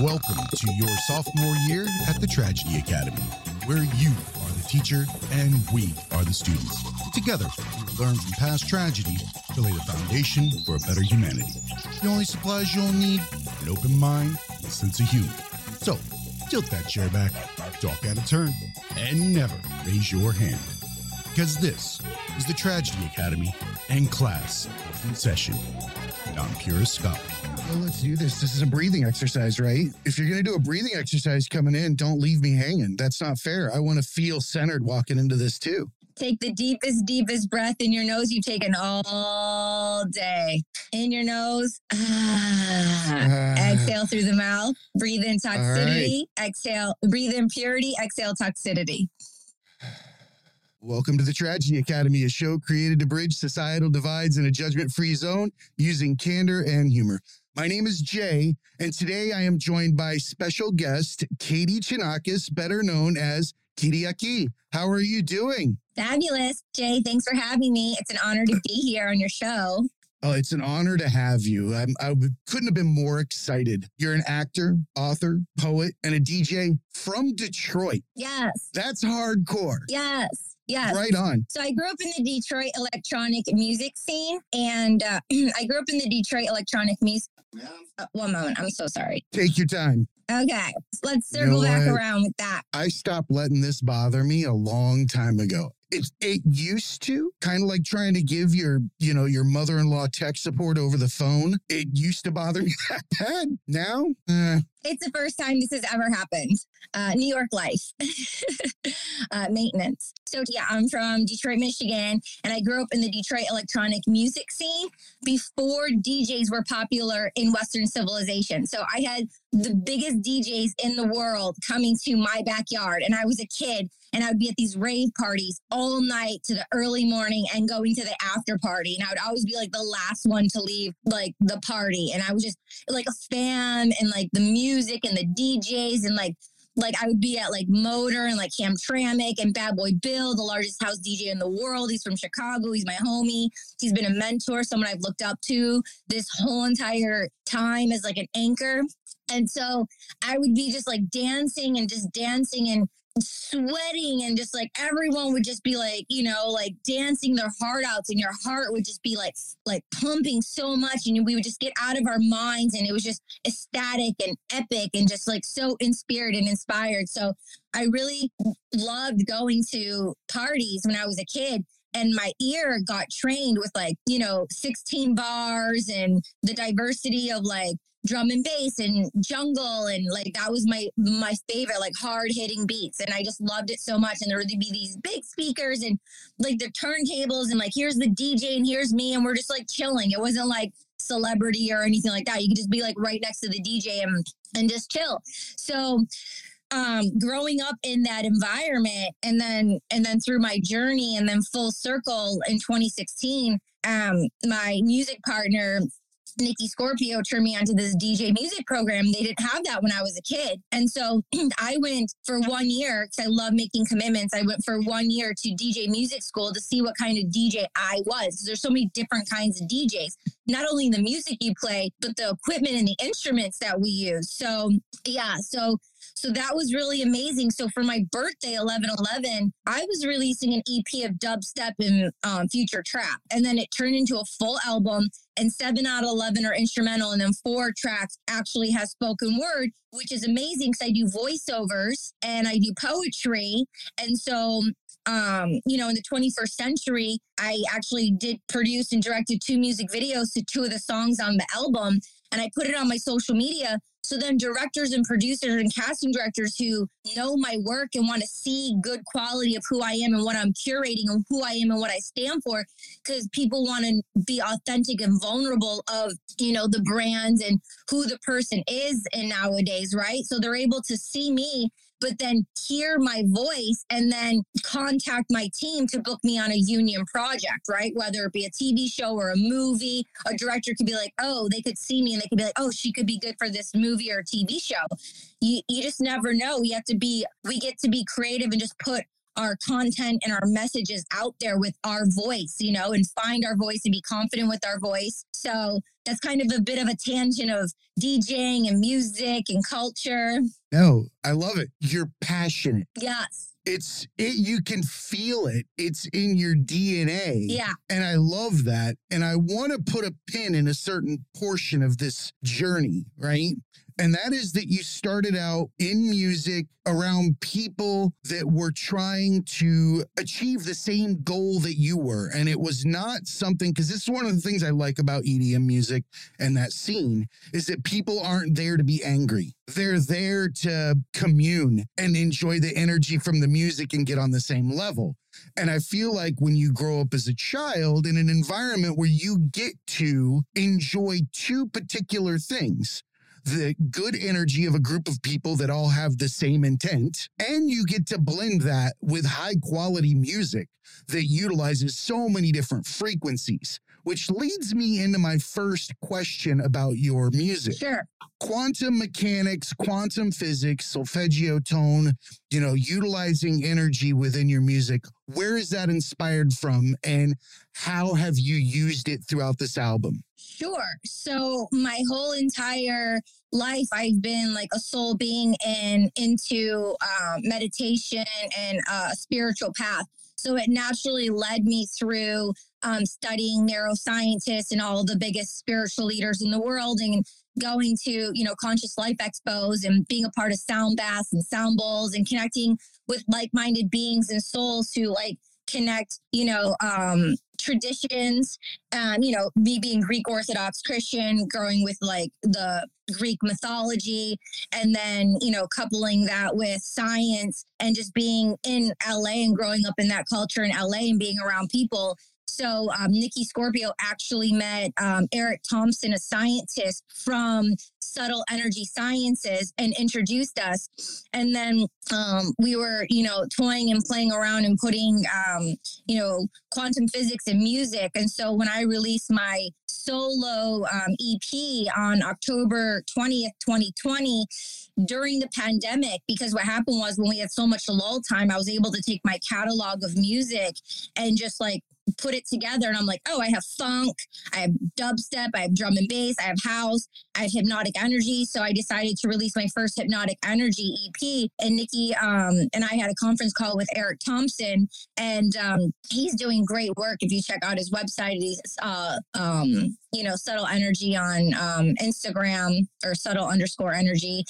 Welcome to your sophomore year at the Tragedy Academy, where you are the teacher and we are the students. Together, we learn from past tragedy to lay the foundation for a better humanity. The only supplies you'll need an open mind and a sense of humor. So, tilt that chair back, talk out of turn, and never raise your hand. Because this is the Tragedy Academy and class in session. And I'm Purist Scott. Well, let's do this. This is a breathing exercise, right? If you're going to do a breathing exercise coming in, don't leave me hanging. That's not fair. I want to feel centered walking into this too. Take the deepest, deepest breath in your nose you've taken all day. In your nose. Ah. Ah. Exhale through the mouth. Breathe in toxicity. Exhale. Breathe in purity. Exhale toxicity. Welcome to the Tragedy Academy, a show created to bridge societal divides in a judgment free zone using candor and humor. My name is Jay, and today I am joined by special guest Katie Chonacas, better known as Kyriaki. How are you doing? Fabulous. Jay, thanks for having me. It's an honor to be here on your show. Oh, it's an honor to have you. I'm, I w- couldn't have been more excited. You're an actor, author, poet, and a DJ from Detroit. Yes. That's hardcore. Yes. Yes. Right on. So I grew up in the Detroit electronic music scene, and uh, I grew up in the Detroit electronic music. Uh, one moment, I'm so sorry. Take your time. Okay, let's You know circle back around with that. I stopped letting this bother me a long time ago. It, it used to kind of like trying to give your, you know, your mother-in-law tech support over the phone. It used to bother me that bad. Now, eh, It's the first time this has ever happened. Uh, New York life, uh, maintenance. So yeah, I'm from Detroit, Michigan, and I grew up in the Detroit electronic music scene before DJs were popular in Western civilization. So I had the biggest DJs in the world coming to my backyard, and I was a kid, and I would be at these rave parties all night to the early morning and going to the after party, and I would always be like the last one to leave like the party, and I was just like a fan and like the music and the DJs and like like I would be at like Motor and like Hamtramck and Bad Boy Bill, the largest house DJ in the world. He's from Chicago. He's my homie. He's been a mentor, someone I've looked up to this whole entire time as like an anchor. And so I would be just like dancing and just dancing and sweating and just like everyone would just be like you know like dancing their heart outs and your heart would just be like like pumping so much and we would just get out of our minds and it was just ecstatic and epic and just like so inspired and inspired. So i really loved going to parties when i was a kid and my ear got trained with like you know 16 bars and the diversity of like drum and bass and jungle and like that was my my favorite like hard hitting beats and i just loved it so much and there would be these big speakers and like the turntables and like here's the dj and here's me and we're just like chilling. It wasn't like celebrity or anything like that. You could just be like right next to the dj and and just chill. So um growing up in that environment and then and then through my journey and then full circle in 2016 um my music partner Nikki Scorpio turned me onto this DJ music program. They didn't have that when I was a kid. And so I went for one year because I love making commitments. I went for one year to DJ music school to see what kind of DJ I was. There's so many different kinds of DJs, not only the music you play, but the equipment and the instruments that we use. So, yeah. So, so that was really amazing. So for my birthday, 1111, I was releasing an EP of dubstep and um, future trap. And then it turned into a full album and seven out of 11 are instrumental. And then four tracks actually has spoken word, which is amazing because I do voiceovers and I do poetry. And so, um, you know, in the 21st century, I actually did produce and directed two music videos to two of the songs on the album. And I put it on my social media so then directors and producers and casting directors who know my work and want to see good quality of who I am and what I'm curating and who I am and what I stand for because people want to be authentic and vulnerable of, you know, the brand and who the person is in nowadays, right? So they're able to see me but then hear my voice and then contact my team to book me on a union project, right? Whether it be a TV show or a movie, a director could be like, oh, they could see me and they could be like, oh, she could be good for this movie or TV show. You, you just never know. We have to be, we get to be creative and just put our content and our messages out there with our voice, you know, and find our voice and be confident with our voice. So that's kind of a bit of a tangent of DJing and music and culture. No, I love it. You're passionate. Yes. It's it you can feel it. It's in your DNA. Yeah. And I love that. And I want to put a pin in a certain portion of this journey, right? And that is that you started out in music around people that were trying to achieve the same goal that you were. And it was not something, because this is one of the things I like about EDM music and that scene is that people aren't there to be angry. They're there to commune and enjoy the energy from the music and get on the same level. And I feel like when you grow up as a child in an environment where you get to enjoy two particular things the good energy of a group of people that all have the same intent. And you get to blend that with high quality music that utilizes so many different frequencies, which leads me into my first question about your music. Sure. Quantum mechanics, quantum physics, solfeggio tone, you know, utilizing energy within your music. Where is that inspired from? And how have you used it throughout this album? Sure. So my whole entire life, I've been like a soul being and into uh, meditation and uh, spiritual path. So it naturally led me through um, studying neuroscientists and all the biggest spiritual leaders in the world and going to, you know, conscious life expos and being a part of sound baths and sound bowls and connecting with like-minded beings and souls who like connect, you know, um, traditions. Um, you know, me being Greek Orthodox Christian, growing with like the Greek mythology, and then, you know, coupling that with science and just being in LA and growing up in that culture in LA and being around people so um, Nikki Scorpio actually met um, Eric Thompson, a scientist from Subtle Energy Sciences, and introduced us. And then um, we were, you know, toying and playing around and putting, um, you know, quantum physics and music. And so when I released my solo um, EP on October 20th, 2020, during the pandemic, because what happened was when we had so much lull time, I was able to take my catalog of music and just like put it together and I'm like, oh, I have funk, I have dubstep, I have drum and bass, I have house, I have hypnotic energy. So I decided to release my first hypnotic energy EP. And Nikki um, and I had a conference call with Eric Thompson, and um, he's doing great work. If you check out his website, he's uh, um, you know, subtle energy on um, Instagram or subtle underscore energy.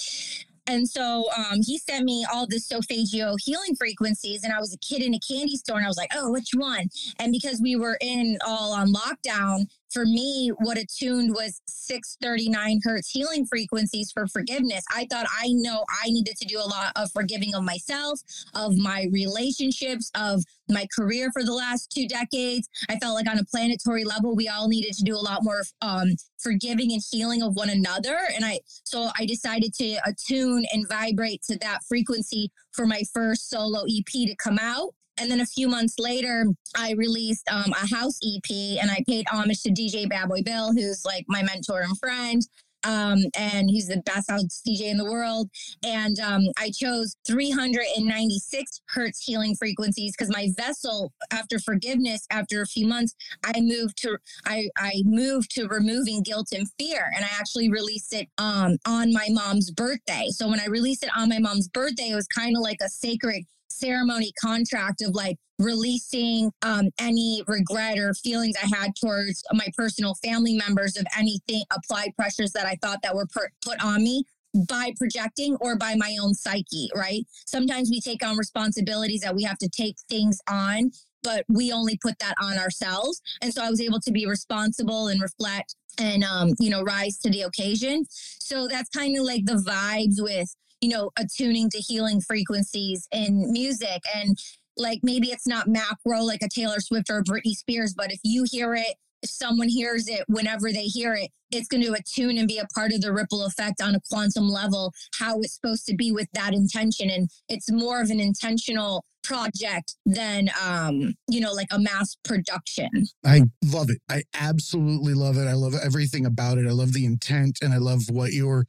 And so um, he sent me all the Solfeggio healing frequencies. And I was a kid in a candy store and I was like, oh, which one? And because we were in all on lockdown, for me, what attuned was 639 hertz healing frequencies for forgiveness. I thought I know I needed to do a lot of forgiving of myself, of my relationships, of my career for the last two decades. I felt like on a planetary level, we all needed to do a lot more um, forgiving and healing of one another. And I, so I decided to attune and vibrate to that frequency for my first solo EP to come out. And then a few months later, I released um, a house EP and I paid homage to DJ Bad Boy Bill, who's like my mentor and friend. Um, and he's the best house DJ in the world. And um, I chose 396 hertz healing frequencies because my vessel, after forgiveness, after a few months, I moved to I I moved to removing guilt and fear, and I actually released it um, on my mom's birthday. So when I released it on my mom's birthday, it was kind of like a sacred ceremony contract of like releasing um, any regret or feelings I had towards my personal family members of anything applied pressures that I thought that were per- put on me by projecting or by my own psyche, right? Sometimes we take on responsibilities that we have to take things on, but we only put that on ourselves. And so I was able to be responsible and reflect and um, you know, rise to the occasion. So that's kind of like the vibes with you know, attuning to healing frequencies in music. And like maybe it's not macro like a Taylor Swift or Britney Spears, but if you hear it, if someone hears it whenever they hear it, it's going to attune and be a part of the ripple effect on a quantum level, how it's supposed to be with that intention. And it's more of an intentional project than um you know like a mass production I love it. I absolutely love it. I love everything about it. I love the intent and I love what you're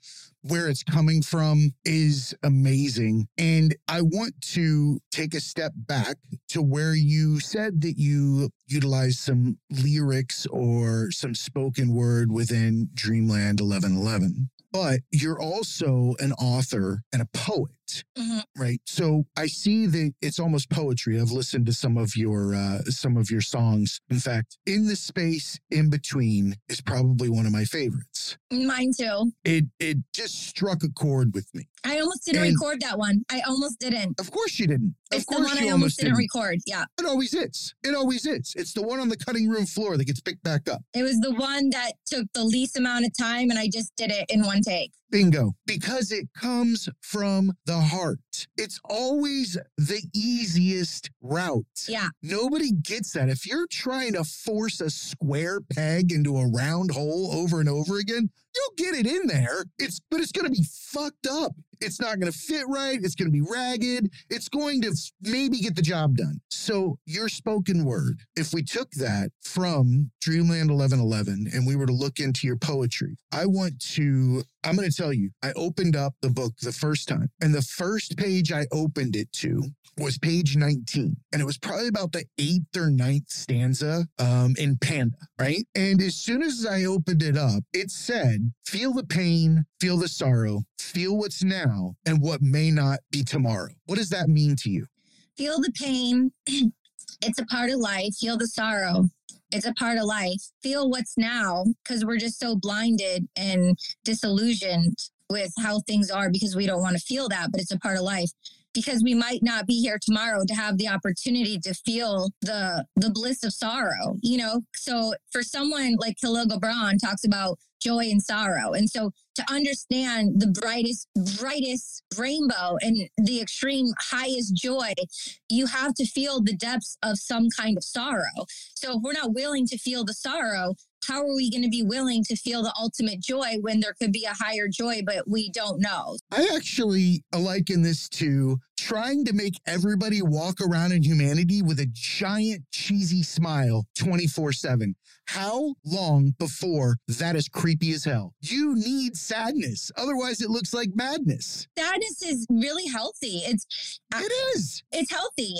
where it's coming from is amazing. And I want to take a step back to where you said that you utilized some lyrics or some spoken word within Dreamland 1111 but you're also an author and a poet, Mhm. right? So I see that it's almost poetry. I've listened to some of your uh, some of your songs. In fact, in the space in between is probably one of my favorites. mine too It it just struck a chord with me. i almost didn't And- record that one i almost didn't Of course you didn't. Of it's the one you i almost almost didn't didn't. record yeah It always is. It always is. It's the one on the cutting room floor that gets picked back up. it was the one that took the least amount of time and i just did it in one take Bingo. Because it comes from the heart. It's always the easiest route. yeah Nobody gets that. If you're trying to force a square peg into a round hole over and over again, you'll get it in there. It's but it's going to be fucked up. It's not going to fit right. It's going to be ragged. It's going to maybe get the job done. So your spoken word, if we took that from Dreamland 1111 and we were to look into your poetry, I want to I'm going to tell you, I opened up the book the first time, and the first page I opened it to was page 19. And it was probably about the eighth or ninth stanza um, in Panda, right? And as soon as I opened it up, it said, Feel the pain, feel the sorrow, feel what's now, and what may not be tomorrow. What does that mean to you? feel the pain. It's a part of life. Feel the sorrow. It's a part of life. Feel what's now because we're just so blinded and disillusioned with how things are because we don't want to feel that but it's a part of life because we might not be here tomorrow to have the opportunity to feel the the bliss of sorrow you know? So for someone like Khalil Gibran talks about joy and sorrow. And so to understand the brightest brightest rainbow and the extreme highest joy you have to feel the depths of some kind of sorrow. So if we're not willing to feel the sorrow how are we going to be willing to feel the ultimate joy when there could be a higher joy but we don't know? I actually liken this to trying to make everybody walk around in humanity with a giant cheesy smile 24 7. How long before that is creepy as hell? You need sadness. Otherwise, it looks like madness. sadness is really healthy it's It is. it's healthy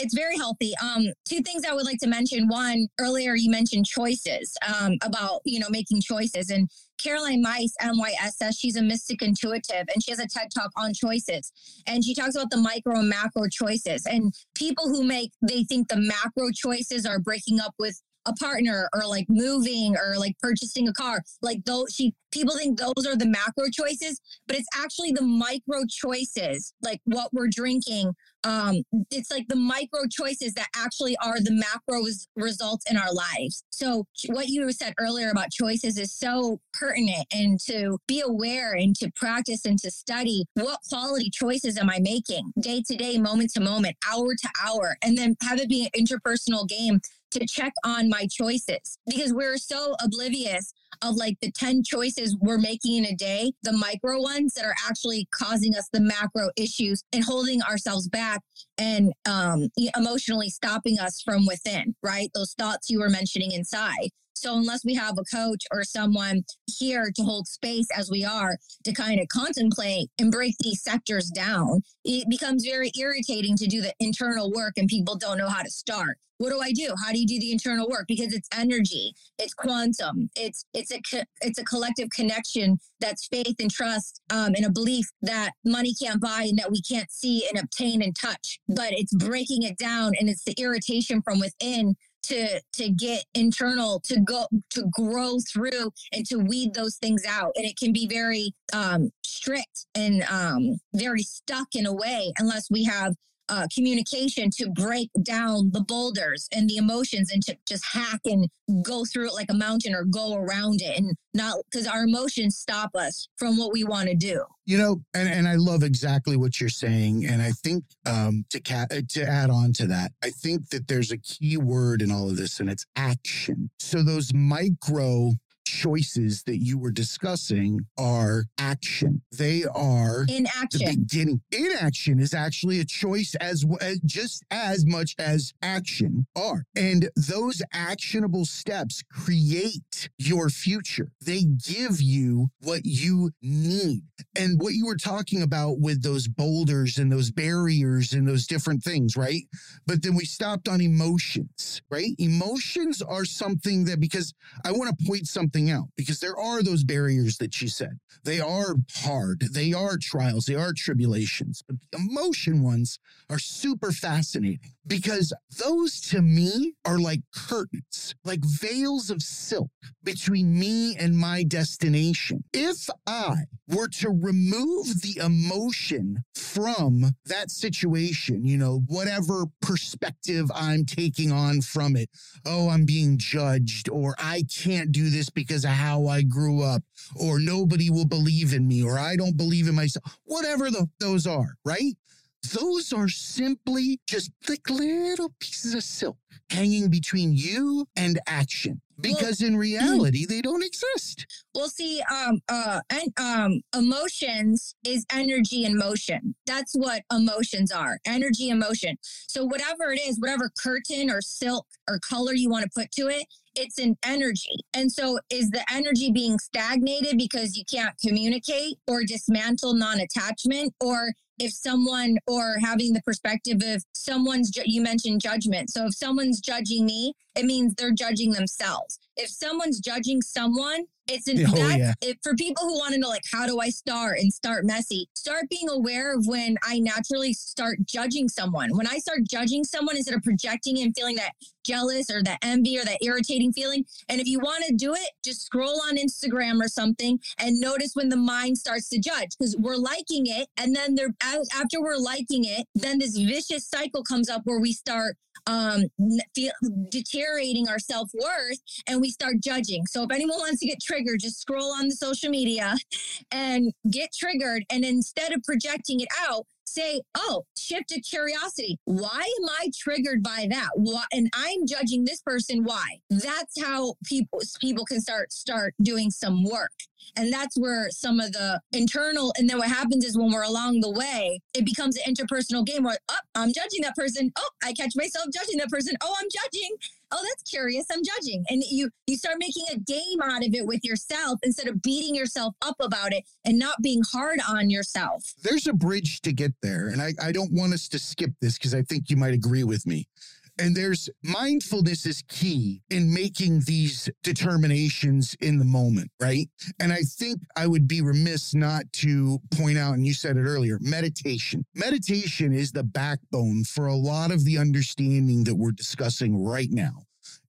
it's very healthy um two things i would like to mention one earlier you mentioned choices um about you know making choices and caroline mice myss she's a mystic intuitive and she has a ted talk on choices. And she talks about the micro and macro choices. And people who make they think the macro choices are breaking up with a partner or like moving or like purchasing a car like those she people think those are the macro choices but it's actually the micro choices like what we're drinking um it's like the micro choices that actually are the macro res- results in our lives. So what you said earlier about choices is so pertinent and to be aware and to practice and to study what quality choices am i making day to day moment to moment hour to hour and then have it be an interpersonal game to check on my choices because we're so oblivious of like the 10 choices we're making in a day, the micro ones that are actually causing us the macro issues and holding ourselves back and um, emotionally stopping us from within, right? Those thoughts you were mentioning inside. So, unless we have a coach or someone here to hold space as we are to kind of contemplate and break these sectors down, it becomes very irritating to do the internal work and people don't know how to start. What do I do? How do you do the internal work? Because it's energy, it's quantum, it's it's a co- it's a collective connection that's faith and trust um, and a belief that money can't buy and that we can't see and obtain and touch. But it's breaking it down and it's the irritation from within to to get internal to go to grow through and to weed those things out. And it can be very um strict and um very stuck in a way unless we have uh, communication to break down the boulders and the emotions and to just hack and go through it like a mountain or go around it and not because our emotions stop us from what we want to do. You know, and, and I love exactly what you're saying. And I think um, to ca- uh, to add on to that, I think that there's a key word in all of this, and it's action. So those micro choices that you were discussing are action. They are the Inaction. beginning. Inaction is actually a choice as, as just as much as action are. And those actionable steps create your future. They give you what you need. And what you were talking about with those boulders and those barriers and those different things, right? But then we stopped on emotions, right? Emotions are something that because I want to point something out because there are those barriers that she said. They are hard. They are trials. They are tribulations. But the emotion ones are super fascinating because those to me are like curtains, like veils of silk between me and my destination. If I were to remove the emotion from that situation, you know, whatever perspective I'm taking on from it, oh, I'm being judged, or I can't do this because of how I grew up, or nobody will believe in me, or I don't believe in myself, whatever the, those are, right? Those are simply just thick little pieces of silk hanging between you and action. Because in reality, they don't exist. Well, see, um, uh, and um, emotions is energy and motion. That's what emotions are: energy and motion. So whatever it is, whatever curtain or silk or color you want to put to it, it's an energy. And so, is the energy being stagnated because you can't communicate or dismantle non-attachment, or if someone or having the perspective of someone's you mentioned judgment. So if someone's judging me it means they're judging themselves. If someone's judging someone it's an Oh, yeah. it, for people who want to know like how do i start and start messy start being aware of when i naturally start judging someone when i start judging someone instead of projecting and feeling that jealous or that envy or that irritating feeling and if you want to do it just scroll on instagram or something and notice when the mind starts to judge because we're liking it and then they're after we're liking it then this vicious cycle comes up where we start um feel, deteriorating our self-worth and we start judging so if anyone wants to get triggered just scroll on the social media and get triggered and instead of projecting it out say oh shift to curiosity why am i triggered by that why and i'm judging this person why that's how people people can start start doing some work and that's where some of the internal, and then what happens is when we're along the way, it becomes an interpersonal game where, oh, I'm judging that person. Oh, I catch myself judging that person. Oh, I'm judging. Oh, that's curious. I'm judging. And you you start making a game out of it with yourself instead of beating yourself up about it and not being hard on yourself. There's a bridge to get there. And I, I don't want us to skip this because I think you might agree with me. And there's mindfulness is key in making these determinations in the moment, right? And I think I would be remiss not to point out, and you said it earlier meditation. Meditation is the backbone for a lot of the understanding that we're discussing right now.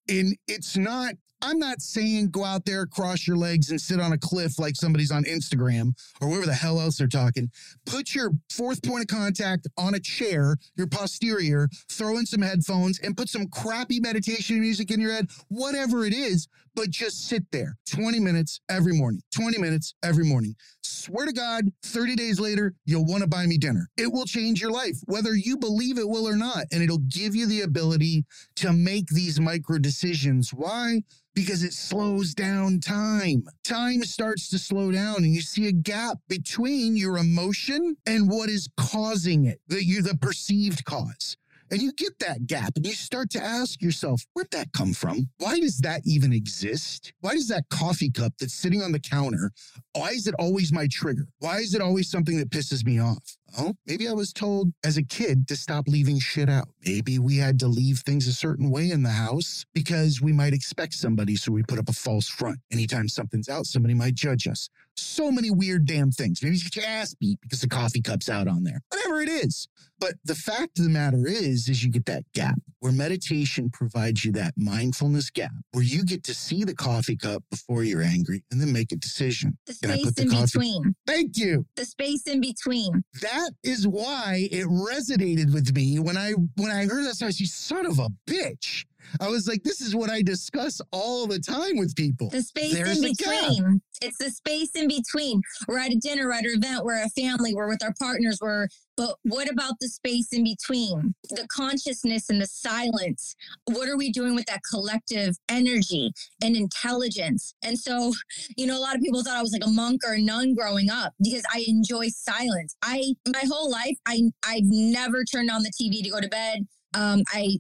And it's not, I'm not saying go out there, cross your legs, and sit on a cliff like somebody's on Instagram or wherever the hell else they're talking. Put your fourth point of contact on a chair, your posterior, throw in some headphones, and put some crappy meditation music in your head, whatever it is, but just sit there 20 minutes every morning, 20 minutes every morning. Swear to God, 30 days later, you'll want to buy me dinner. It will change your life, whether you believe it will or not. And it'll give you the ability to make these micro decisions. Why? Because it slows down time. Time starts to slow down, and you see a gap between your emotion and what is causing it, the, you, the perceived cause. And you get that gap and you start to ask yourself, where'd that come from? Why does that even exist? Why does that coffee cup that's sitting on the counter, why is it always my trigger? Why is it always something that pisses me off? Oh, maybe I was told as a kid to stop leaving shit out. Maybe we had to leave things a certain way in the house because we might expect somebody, so we put up a false front. Anytime something's out, somebody might judge us. So many weird damn things. Maybe you get your ass beat because the coffee cup's out on there. Whatever it is. But the fact of the matter is, is you get that gap where meditation provides you that mindfulness gap where you get to see the coffee cup before you're angry and then make a decision. The space in coffee- between. Thank you. The space in between. That is why it resonated with me when I when I heard that. So I was, you son of a bitch. I was like, this is what I discuss all the time with people. The space There's in between. It's the space in between. We're at a dinner, we're at an event, we're a family, we're with our partners, we're but what about the space in between? The consciousness and the silence. What are we doing with that collective energy and intelligence? And so, you know, a lot of people thought I was like a monk or a nun growing up because I enjoy silence. I my whole life I I've never turned on the TV to go to bed. Um, I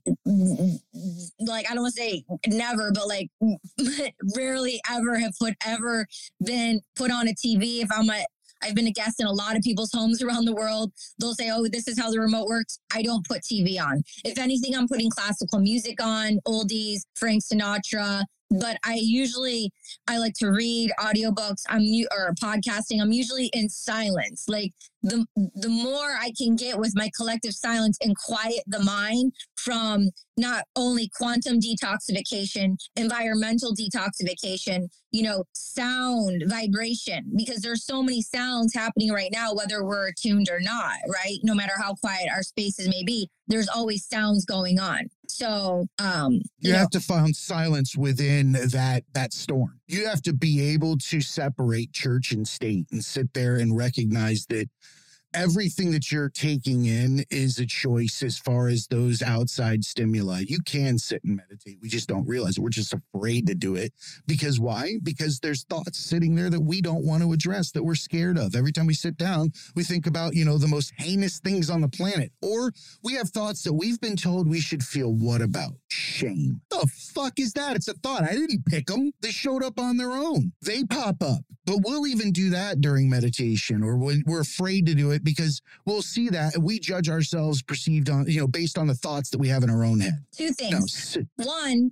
like I don't want to say never, but like rarely ever have put ever been put on a TV. If I'm a I've been a guest in a lot of people's homes around the world. They'll say, Oh, this is how the remote works. I don't put TV on. If anything, I'm putting classical music on, oldies, Frank Sinatra. But I usually I like to read audiobooks. I'm u- or podcasting. I'm usually in silence. Like the the more I can get with my collective silence and quiet the mind from not only quantum detoxification, environmental detoxification, you know, sound, vibration, because there's so many sounds happening right now, whether we're attuned or not, right? No matter how quiet our spaces may be, there's always sounds going on. So, um, you, you know, have to find silence within that that storm. You have to be able to separate church and state and sit there and recognize that everything that you're taking in is a choice as far as those outside stimuli. You can sit and meditate. We just don't realize it. We're just afraid to do it. Because why? Because there's thoughts sitting there that we don't want to address, that we're scared of. Every time we sit down, we think about, you know, the most heinous things on the planet. Or we have thoughts that we've been told we should feel what about? Shame. The fuck is that? It's a thought. I didn't pick them. They showed up on their own. They pop up. But we'll even do that during meditation or when we're afraid to do it because we'll see that we judge ourselves perceived on, you know, based on the thoughts that we have in our own head. two things. No, One,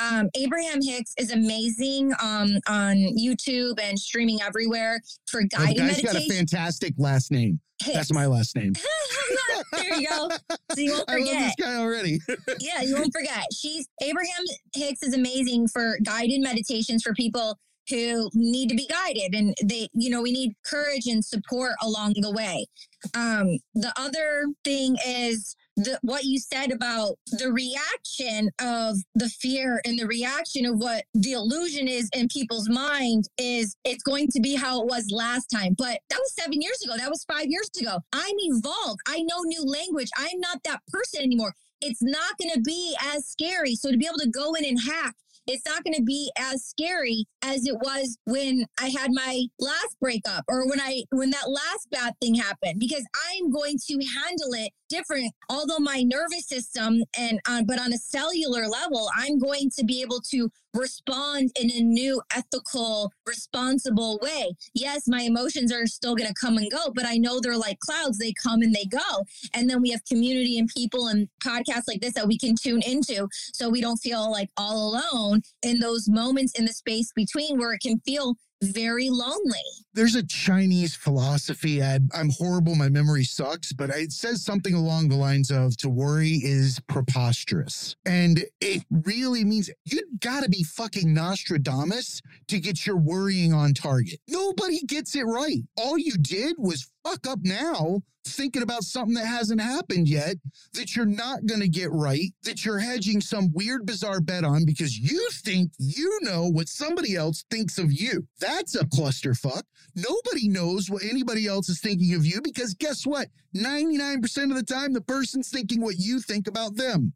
um, Abraham Hicks is amazing um, on YouTube and streaming everywhere for the guided guy's got a fantastic last name. Hicks. That's my last name. there you go. So you won't forget. I love this guy already. yeah, you won't forget. She's Abraham Hicks is amazing for guided meditations for people who need to be guided and they you know we need courage and support along the way. Um the other thing is the what you said about the reaction of the fear and the reaction of what the illusion is in people's mind is it's going to be how it was last time. But that was 7 years ago. That was 5 years ago. I'm evolved. I know new language. I'm not that person anymore. It's not going to be as scary. So to be able to go in and hack it's not going to be as scary as it was when I had my last breakup or when I when that last bad thing happened because I'm going to handle it different. Although my nervous system and uh, but on a cellular level I'm going to be able to respond in a new ethical responsible way. Yes my emotions are still going to come and go but I know they're like clouds. They come and they go. And then we have community and people and podcasts like this that we can tune into so we don't feel like all alone in those moments in the space between where it can feel very lonely. There's a Chinese philosophy. I, I'm horrible. My memory sucks, but it says something along the lines of to worry is preposterous. And it really means you got to be fucking Nostradamus to get your worrying on target. Nobody gets it right. All you did was fuck up now thinking about something that hasn't happened yet that you're not going to get right, that you're hedging some weird, bizarre bet on because you think you know what somebody else thinks of you. That's a clusterfuck. Nobody knows what anybody else is thinking of you because guess what? 99% of the time, the person's thinking what you think about them.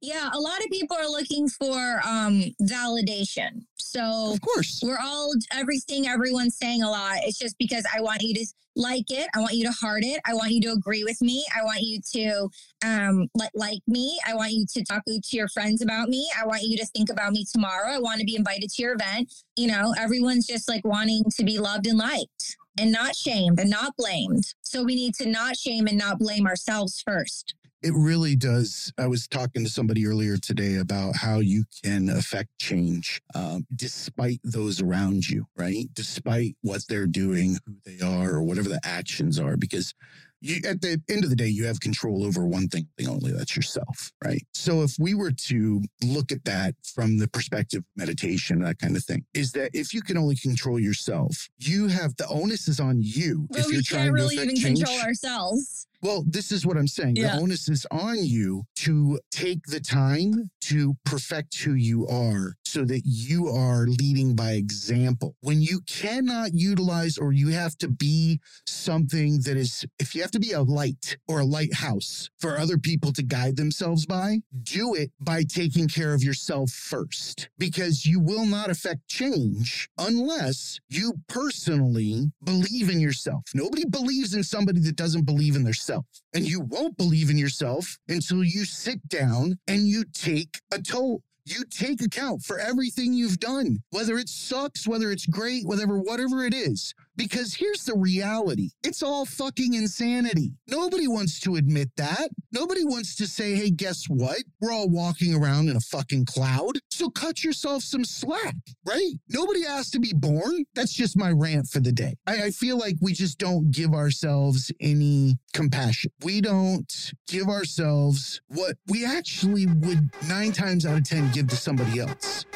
Yeah, a lot of people are looking for um validation. So Of course. we're all everything everyone's saying a lot. It's just because I want you to like it. I want you to heart it. I want you to agree with me. I want you to um like like me. I want you to talk to your friends about me. I want you to think about me tomorrow. I want to be invited to your event. You know, everyone's just like wanting to be loved and liked and not shamed and not blamed. So we need to not shame and not blame ourselves first. It really does. I was talking to somebody earlier today about how you can affect change um, despite those around you, right? Despite what they're doing, who they are, or whatever the actions are, because you, at the end of the day, you have control over one thing only that's yourself, right? So if we were to look at that from the perspective of meditation, that kind of thing, is that if you can only control yourself, you have the onus is on you But if we you're can't trying really to even change. control ourselves. Well, this is what I'm saying. Yeah. The onus is on you to take the time to perfect who you are so that you are leading by example. When you cannot utilize or you have to be something that is, if you have to be a light or a lighthouse for other people to guide themselves by, do it by taking care of yourself first because you will not affect change unless you personally believe in yourself. Nobody believes in somebody that doesn't believe in themselves. And you won't believe in yourself until you sit down and you take a toll. You take account for everything you've done, whether it sucks, whether it's great, whatever, whatever it is. Because here's the reality it's all fucking insanity. Nobody wants to admit that. Nobody wants to say, hey, guess what? We're all walking around in a fucking cloud. So cut yourself some slack, right? Nobody asked to be born. That's just my rant for the day. I, I feel like we just don't give ourselves any compassion. We don't give ourselves what we actually would nine times out of 10 give to somebody else.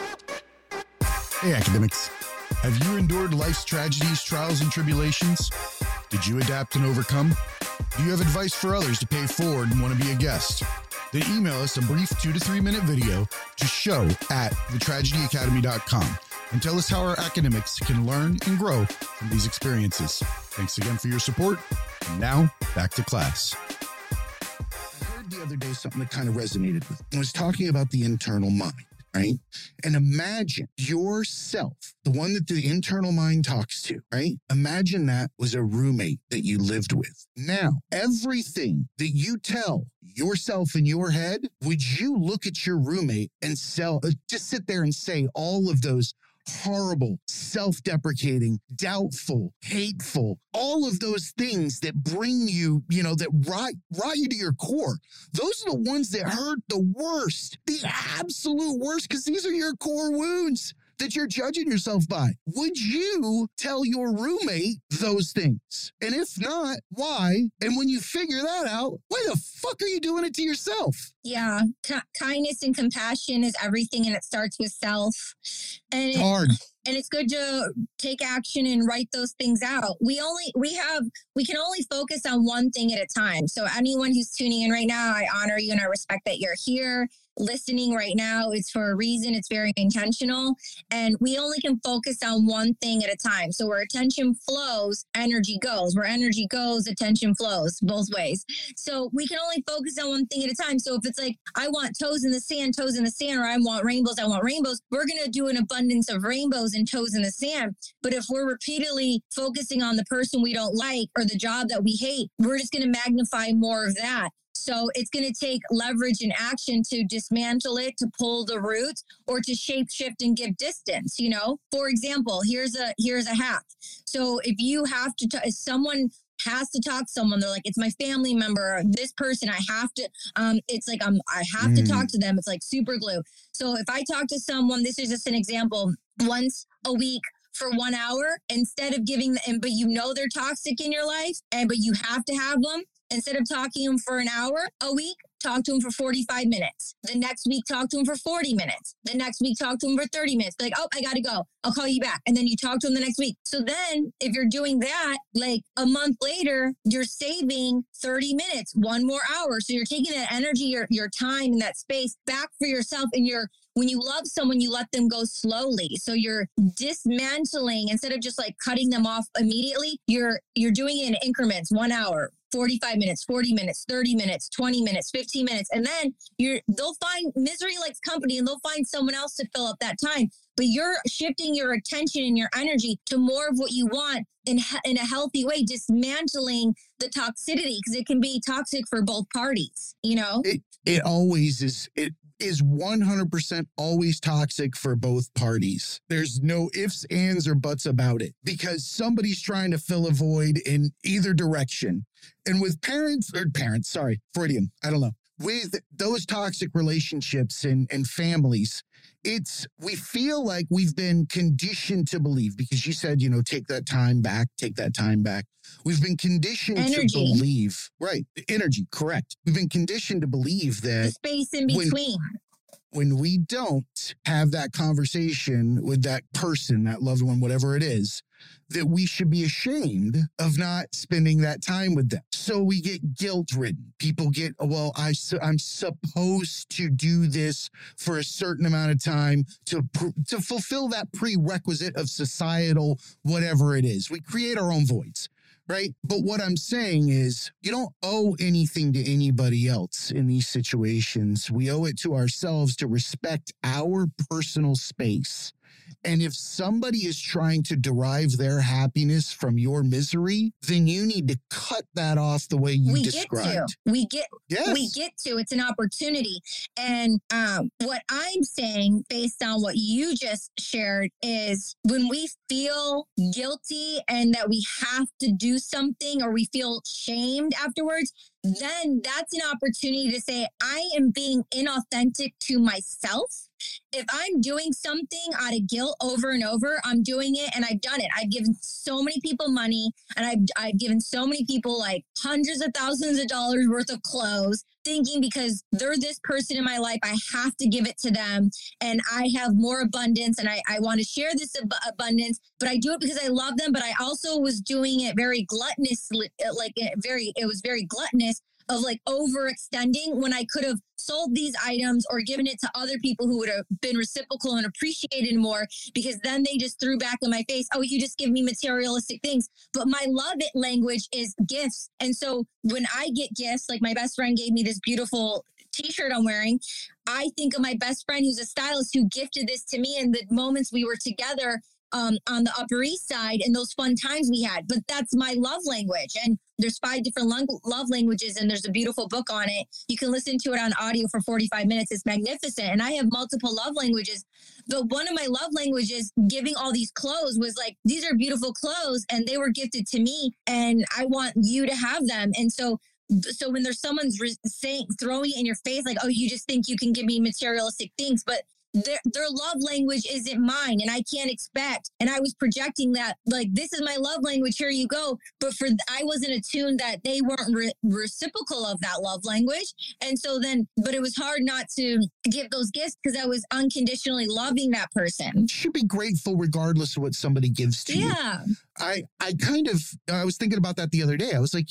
Hey, academics. Have you endured life's tragedies, trials, and tribulations? Did you adapt and overcome? Do you have advice for others to pay forward and want to be a guest? Then email us a brief two to three minute video to show at thetragedyacademy.com and tell us how our academics can learn and grow from these experiences. Thanks again for your support. And now, back to class. I heard the other day something that kind of resonated with me. I was talking about the internal mind, right? And imagine yourself, the one that the internal mind talks to, right? Imagine that was a roommate that you lived with. Now, everything that you tell yourself in your head, would you look at your roommate and sell, uh, just sit there and say all of those horrible, self deprecating, doubtful, hateful, all of those things that bring you, you know, that rot, rot you to your core. Those are the ones that hurt the worst, the absolute worst, because these are your core wounds that you're judging yourself by. Would you tell your roommate those things? And if not, why? And when you figure that out, why the fuck are you doing it to yourself? Yeah, Ki- kindness and compassion is everything, and it starts with self. And It's it, hard. and it's good to take action and write those things out. We only we have we can only focus on one thing at a time. So anyone who's tuning in right now, I honor you and I respect that you're here listening right now. It's for a reason. It's very intentional, and we only can focus on one thing at a time. So where attention flows, energy goes. Where energy goes, attention flows both ways. So we can only focus on one thing at a time. So if it's like, I want toes in the sand, toes in the sand, or I want rainbows, I want rainbows, we're going to do an abundance of rainbows and toes in the sand. But if we're repeatedly focusing on the person we don't like or the job that we hate, we're just going to magnify more of that. So it's going to take leverage and action to dismantle it, to pull the roots, or to shape shift and give distance. You know, for example, here's a here's a hack. So if you have to, t- if someone has to talk to someone, they're like, it's my family member, or this person, I have to. Um, it's like I'm, I have to Mm. talk to them. It's like super glue. So if I talk to someone, this is just an example. Once a week for one hour instead of giving them, but you know they're toxic in your life, and but you have to have them instead of talking to them for an hour a week. Talk to them for 45 minutes. The next week, talk to them for 40 minutes. The next week, talk to them for 30 minutes. Like, oh, I got to go. I'll call you back. And then you talk to them the next week. So then, if you're doing that, like a month later, you're saving 30 minutes, one more hour. So you're taking that energy, your, your time, and that space back for yourself. And you're when you love someone, you let them go slowly. So you're dismantling instead of just like cutting them off immediately. You're you're doing it in increments, one hour, 45 minutes, 40 minutes, 30 minutes, 20 minutes, 15 minutes. And then you're they'll find misery likes company and they'll find someone else to fill up that time. But you're shifting your attention and your energy to more of what you want in, in a healthy way, dismantling the toxicity because it can be toxic for both parties, you know? It always is. It is 100% always toxic for both parties. There's no ifs, ands, or buts about it because somebody's trying to fill a void in either direction. And with parents, or parents, sorry, Freudian, I don't know. With those toxic relationships and, and families, it's we feel like we've been conditioned to believe because you said, you know, take that time back, take that time back. We've been conditioned to believe, right? Energy, correct. We've been conditioned to believe The that space in when- between. when we don't have that conversation with that person, that loved one, whatever it is, that we should be ashamed of not spending that time with them. So we get guilt ridden. People get, oh, well, I, I'm supposed to do this for a certain amount of time to, to fulfill that prerequisite of societal, whatever it is. We create our own voids right? But what I'm saying is, you don't owe anything to anybody else in these situations. We owe it to ourselves to respect our personal space and if somebody is trying to derive their happiness from your misery, then you need to cut that off the way you we described. Get to. We get yes. we get to. It's an opportunity. And um, what I'm saying, based on what you just shared, is when we feel guilty and that we have to do something or we feel shamed afterwards, then that's an opportunity to say, I am being inauthentic to myself. If I'm doing something out of guilt over and over, I'm doing it and I've done it. I've given so many people money and I've, I've given so many people like hundreds of thousands of dollars worth of clothes, thinking because they're this person in my life, I have to give it to them and I have more abundance and I, I want to share this ab- abundance, but I do it because I love them. But I also was doing it very gluttonously, like very, it was very gluttonous of like overextending when I could have sold these items or given it to other people who would have been reciprocal and appreciated more because then they just threw back in my face, oh, you just give me materialistic things. But my love it language is gifts. And so when I get gifts, like my best friend gave me this beautiful t-shirt I'm wearing, I think of my best friend who's a stylist who gifted this to me and the moments we were together um, on the Upper East Side and those fun times we had. But that's my love language. And there's five different love languages, and there's a beautiful book on it. You can listen to it on audio for 45 minutes. It's magnificent. And I have multiple love languages. But one of my love languages, giving all these clothes, was like, these are beautiful clothes, and they were gifted to me, and I want you to have them. And so so when there's someone's re- saying throwing it in your face like oh you just think you can give me materialistic things but their, their love language isn't mine and I can't expect. And I was projecting that, like, this is my love language, here you go. But for, I wasn't attuned that they weren't re- reciprocal of that love language. And so then, but it was hard not to give those gifts because I was unconditionally loving that person. You should be grateful regardless of what somebody gives to yeah. you. Yeah. I, I kind of, I was thinking about that the other day. I was like,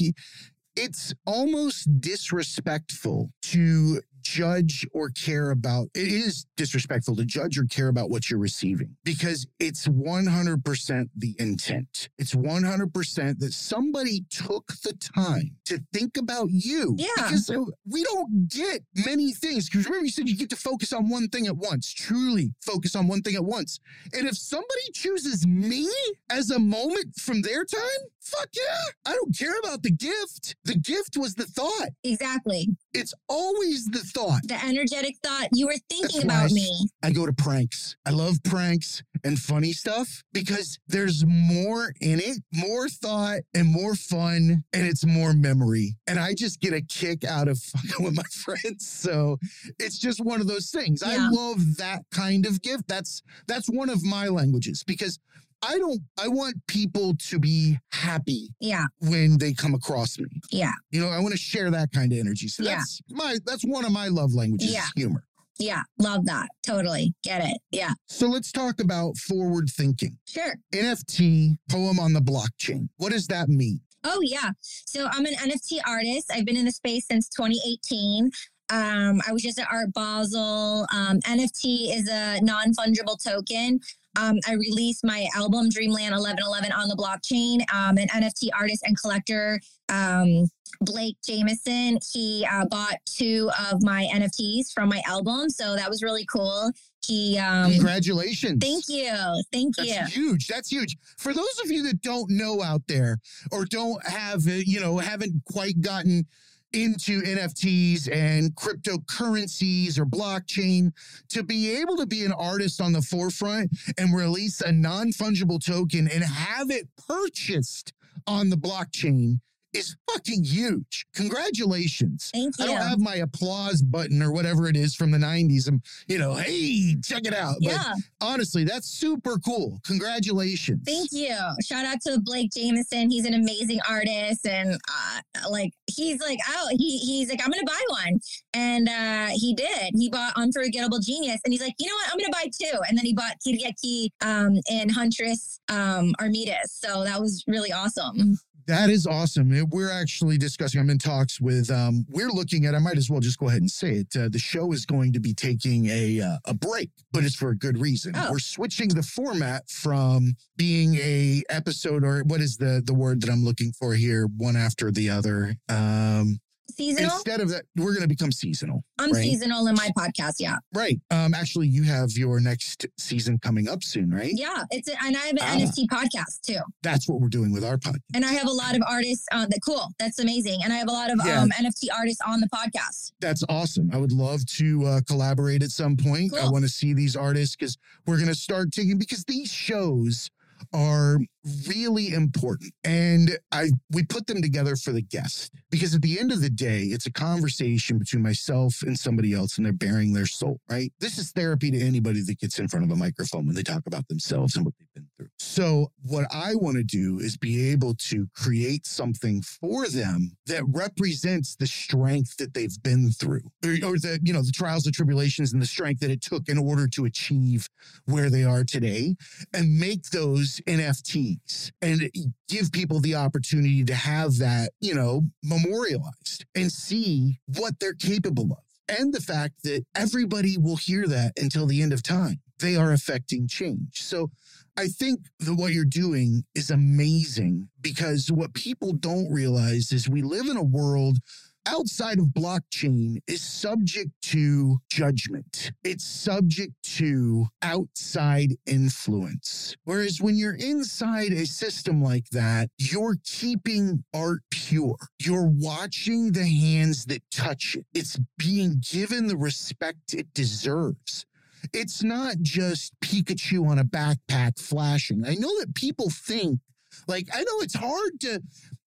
it's almost disrespectful to judge or care about it is disrespectful to judge or care about what you're receiving because it's 100% the intent. It's 100% that somebody took the time to think about you. Yeah. Because we don't get many things. Because remember, you said you get to focus on one thing at once, truly focus on one thing at once. And if somebody chooses me as a moment from their time, fuck yeah. I don't care about the gift. The gift was the thought. Exactly. It's always the thought. The energetic thought. You were thinking about I, me. I go to pranks. I love pranks and funny stuff because there's more in it, more thought and more fun, and it's more memory. And I just get a kick out of fucking with my friends. So it's just one of those things. Yeah. I love that kind of gift. That's that's one of my languages because I don't, I want people to be happy. Yeah. When they come across me. Yeah. You know, I want to share that kind of energy. So yeah. that's my, that's one of my love languages, yeah. humor. Yeah, love that. Totally. Get it. Yeah. So let's talk about forward thinking. Sure. NFT, poem on the blockchain. What does that mean? Oh, yeah. So I'm an NFT artist. I've been in the space since 2018. Um, I was just at Art Basel. Um, NFT is a non fungible token. Um, I released my album Dreamland 1111 on the blockchain. Um, an NFT artist and collector, um, Blake Jamieson, he uh, bought two of my NFTs from my album. So that was really cool. He um, congratulations. Thank you. Thank That's you. huge. That's huge. For those of you that don't know out there or don't have, uh, you know, haven't quite gotten into NFTs and cryptocurrencies or blockchain to be able to be an artist on the forefront and release a non fungible token and have it purchased on the blockchain is fucking huge. Congratulations. Thank you. I don't have my applause button or whatever it is from the 90s. I'm, you know, hey, check it out. But yeah. honestly, that's super cool. Congratulations. Thank you. Shout out to Blake Jamieson. He's an amazing artist. And uh, like, he's like, oh, he, he's like, I'm going to buy one. And uh, he did. He bought Unforgettable Genius. And he's like, you know what? I'm going to buy two. And then he bought Kyriaki um, and Huntress um, Armidas. So that was really awesome That is awesome. We're actually discussing, I'm in talks with, um, we're looking at, I might as well just go ahead and say it. Uh, the show is going to be taking a, uh, a break, but it's for a good reason. Oh. We're switching the format from being a episode or what is the, the word that I'm looking for here? One after the other. Um, Seasonal. instead of that, we're going to become seasonal. I'm right. seasonal in my podcast. Yeah. Right. Um, actually, you have your next season coming up soon, right? Yeah. It's a, and I have an Ah. NFT podcast too. That's what we're doing with our podcast. And I have a lot of artists uh, that cool. That's amazing. And I have a lot of Yeah. um, NFT artists on the podcast. That's awesome. I would love to uh, collaborate at some point. I want to see these artists because we're going to start taking because these shows are really important. And i we put them together for the guest. Because at the end of the day it's a conversation between myself and somebody else and they're bearing their soul right? This is therapy to anybody that gets in front of a microphone when they talk about themselves and what they've been through. So what i want to do is be able to create something for them that represents the strength that they've been through or, or the you know the trials the tribulations and the strength that it took in order to achieve where they are today and make those NFTs and give people the opportunity to have that, you know, memorialized and see what they're capable of. And the fact that everybody will hear that until the end of time. They are affecting change. So I think that what you're doing is amazing because what people don't realize is we live in a world outside of blockchain is subject to judgment. It's subject to outside influence. Whereas when you're inside a system like that, you're keeping art pure. You're watching the hands that touch it. It's being given the respect it deserves. It's not just Pikachu on a backpack flashing. I know that people think like I know it's hard to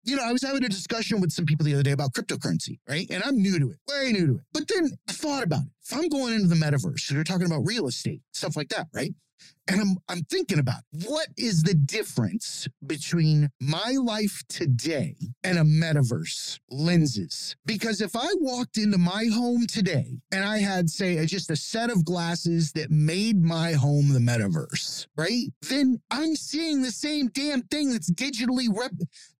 you know, I was having a discussion with some people the other day about cryptocurrency, right? And I'm new to it, way new to it. But then I thought about it. If I'm going into the metaverse, so you're talking about real estate, stuff like that, right? And I'm I'm thinking about what is the difference between my life today and a metaverse lenses? Because if I walked into my home today and I had, say, just a set of glasses that made my home the metaverse, right? Then I'm seeing the same damn thing that's digitally rep.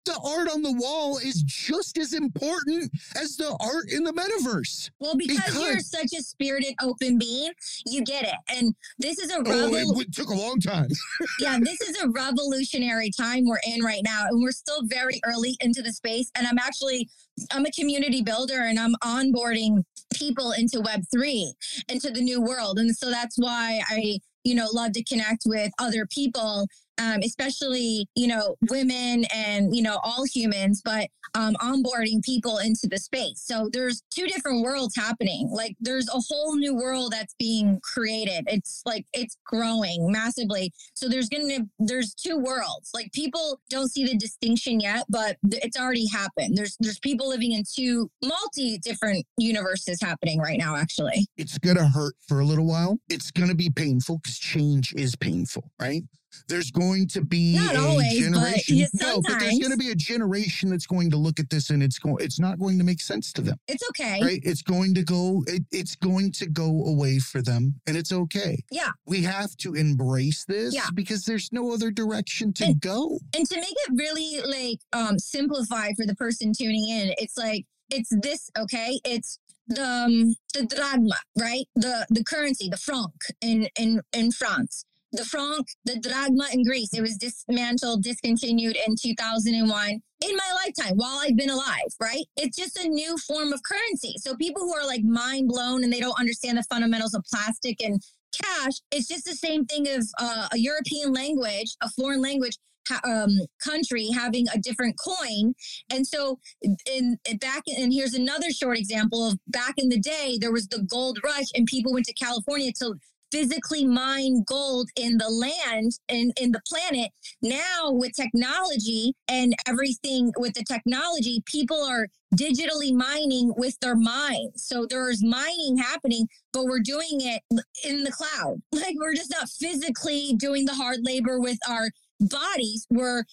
The art on the wall is just as important as the art in the metaverse. Well, because, you're such a spirited, open being, you get it. And this is a Oh, revol- it took a long time. yeah, this is a revolutionary time we're in right now, and we're still very early into the space. And I'm actually, I'm a community builder, and I'm onboarding people into Web three, into the new world, and so that's why I, you know, love to connect with other people. Um, especially, you know, women and, you know, all humans, but um, onboarding people into the space. So there's two different worlds happening. Like there's a whole new world that's being created. It's like it's growing massively. So there's gonna there's two worlds. Like people don't see the distinction yet, but it's already happened. There's there's people living in two multi different universes happening right now. Actually, it's to hurt for a little while. It's to be painful because change is painful, right? There's going to be Not a always, but generation. yeah, no, but there's going to be a generation that's going to look at this and it's going. It's not going to make sense to them, it's okay. right? It's going to go. It, it's going to go away for them, and it's okay. Yeah. we have to embrace this Yeah. because there's no other direction to And- go. And to make it really like um simplified for the person tuning in, it's like it's this, okay? It's the um, the drachma, right? The the currency, the franc in in in France. The franc, the drachma in Greece. It was dismantled, discontinued in 2001 in my lifetime while I've been alive, right? It's just a new form of currency. So people who are like mind blown and they don't understand the fundamentals of plastic and cash, it's just the same thing of uh, a European language, a foreign language um, country having a different coin. And so, in, in back, and here's another short example of back in the day, there was the gold rush, and people went to California to physically mine gold in the land and in the planet. Now, with technology and everything with the technology, people are digitally mining with their minds. So there's mining happening, but we're doing it in the cloud. Like we're just not physically doing the hard labor with our bodies. We're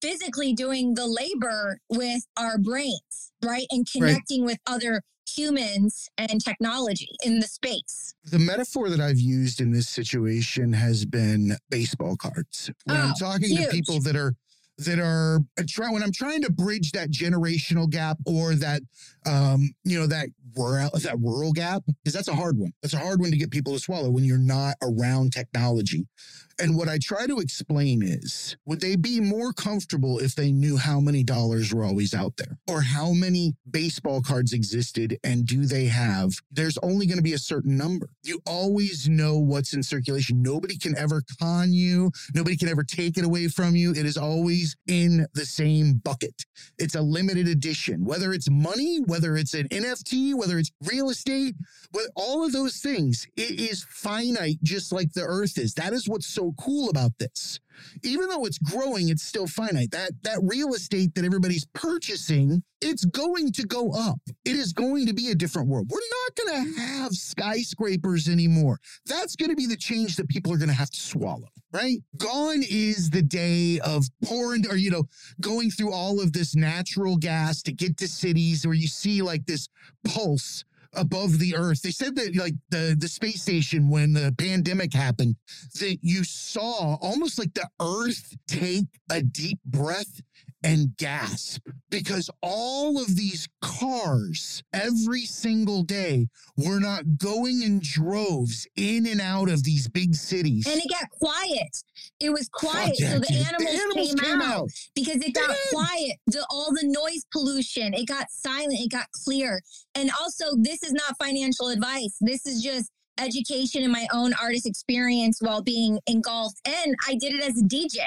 physically doing the labor with our brains, right? And connecting with other humans and technology in the space. The metaphor that I've used in this situation has been baseball cards. When I'm Oh, talking to people that are that are try when I'm trying to bridge that generational gap or that um, you know, that rural that rural gap, because that's a hard one. That's a hard one to get people to swallow when you're not around technology. And what I try to explain is would they be more comfortable if they knew how many dollars were always out there or how many baseball cards existed and do they have? There's only going to be a certain number. You always know what's in circulation. Nobody can ever con you, nobody can ever take it away from you. It is always in the same bucket. It's a limited edition, whether it's money, whether it's an NFT, whether it's real estate, but all of those things, it is finite, just like the earth is. That is what's so cool about this. Even though it's growing, it's still finite. That that real estate that everybody's purchasing, it's going to go up. It is going to be a different world. We're not going to have skyscrapers anymore. That's going to be the change that people are going to have to swallow, right? Gone is the day of pouring or you know, going through all of this natural gas to get to cities where you see like this pulse above the earth. They said that like the the space station when the pandemic happened, that you saw almost like the earth take a deep breath and gasp because all of these cars every single day were not going in droves in and out of these big cities. And it got quiet. It was quiet. so the animals, the animals, came, came out, out, because it got quiet. The, all the noise pollution, it got silent, it got clear. And also, this is not financial advice. This is just education and my own artist experience while being engulfed. And I did it as a DJ.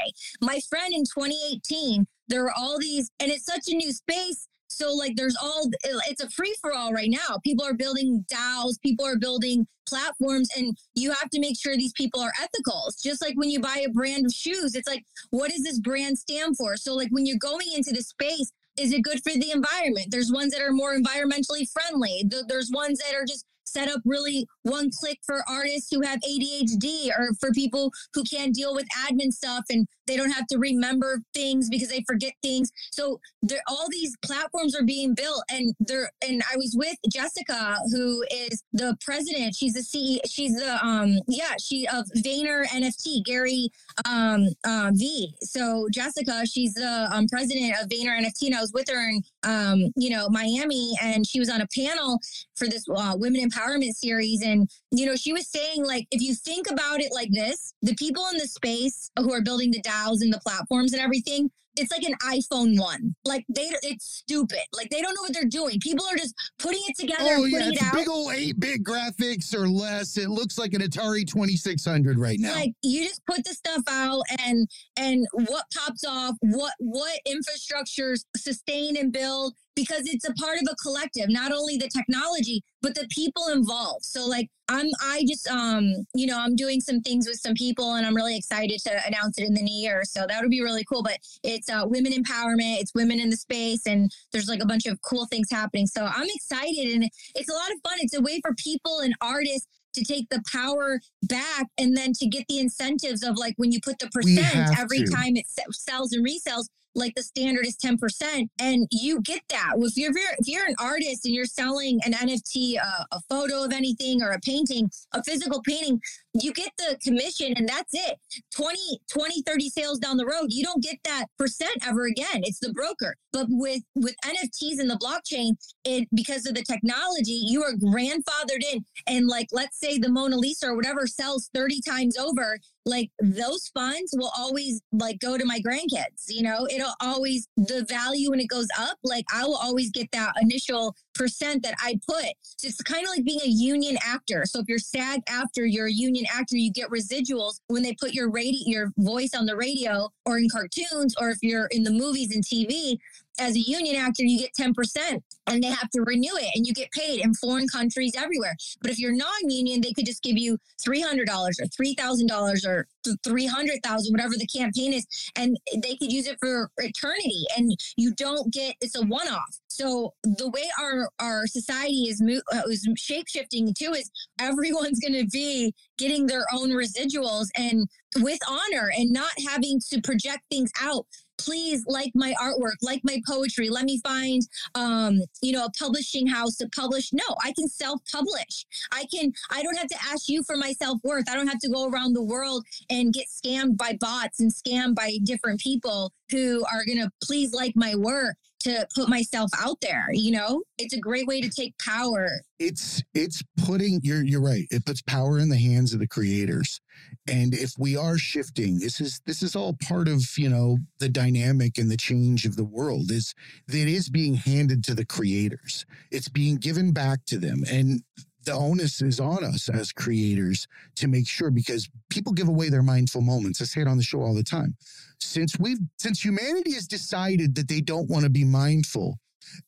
My friend in 2018, there were all these, and it's such a new space. So like there's all it's a free for all right now. People are building DAOs, people are building platforms and you have to make sure these people are ethical. It's just like when you buy a brand of shoes, it's like what does this brand stand for? So like when you're going into the space, is it good for the environment? There's ones that are more environmentally friendly. There's ones that are just set up really one click for artists who have ADHD or for people who can't deal with admin stuff and they don't have to remember things because they forget things. So there all these platforms are being built and they're and I was with Jessica who is the president. She's the CEO she's the um yeah, she of Vayner NFT, Gary um uh, V. So Jessica, she's the um, president of Vayner NFT and I was with her in um you know Miami and she was on a panel for this uh, women empowerment series and you know she was saying like if you think about it like this, the people in the space who are building the DAOs and the platforms and everything, it's like an iPhone one. Like they, it's stupid. Like they don't know what they're doing. People are just putting it together. Oh yeah, it's it big old eight bit graphics or less. It looks like an Atari twenty six hundred right now. Like you just put the stuff out and and what pops off, what what infrastructures sustain and build because it's a part of a collective. Not only the technology, but the people involved. So like I'm I just um you know I'm doing some things with some people and I'm really excited to announce it in the new year. So that would be really cool. But it's uh, women empowerment. It's women in the space, and there's like a bunch of cool things happening. So I'm excited, and it's a lot of fun. It's a way for people and artists to take the power back and then to get the incentives of like when you put the percent every to. time it sells and resells like the standard is 10% and you get that. If you're if you're an artist and you're selling an nft uh, a photo of anything or a painting a physical painting you get the commission and that's it. 20 20 30 sales down the road you don't get that percent ever again. It's the broker. But with with nfts and the blockchain it because of the technology you are grandfathered in. And like let's say the mona lisa or whatever sells 30 times over like those funds will always like go to my grandkids you know? It'll always the value when it goes up like i will always get that initial percent that i put so it's kind of like being a union actor so if you're SAG-AFTRA you're a union actor you get residuals when they put your radio your voice on the radio or in cartoons or if you're in the movies and tv as a union actor, you get 10% and they have to renew it and you get paid in foreign countries everywhere. But if you're non union, they could just give you $300 or $3,000 or 300,000, whatever the campaign is, and they could use it for eternity. And you don't get, it's a one off. So the way our, our society is, mo- uh, is shape shifting too is everyone's going to be getting their own residuals and with honor and not having to project things out please like my artwork, like my poetry. Let me find, um, you know, a publishing house to publish. No, I can self publish. I can, I don't have to ask you for my self worth. I don't have to go around the world and get scammed by bots and scammed by different people who are going to please like my work to put myself out there you know? It's a great way to take power. It's it's putting you're you're right. It puts power in the hands of the creators. And if we are shifting this is this is all part of you know the dynamic and the change of the world is that is being handed to the creators. It's being given back to them. And the onus is on us as creators to make sure because people give away their mindful moments. I say it on the show all the time. Since we've since humanity has decided that they don't want to be mindful,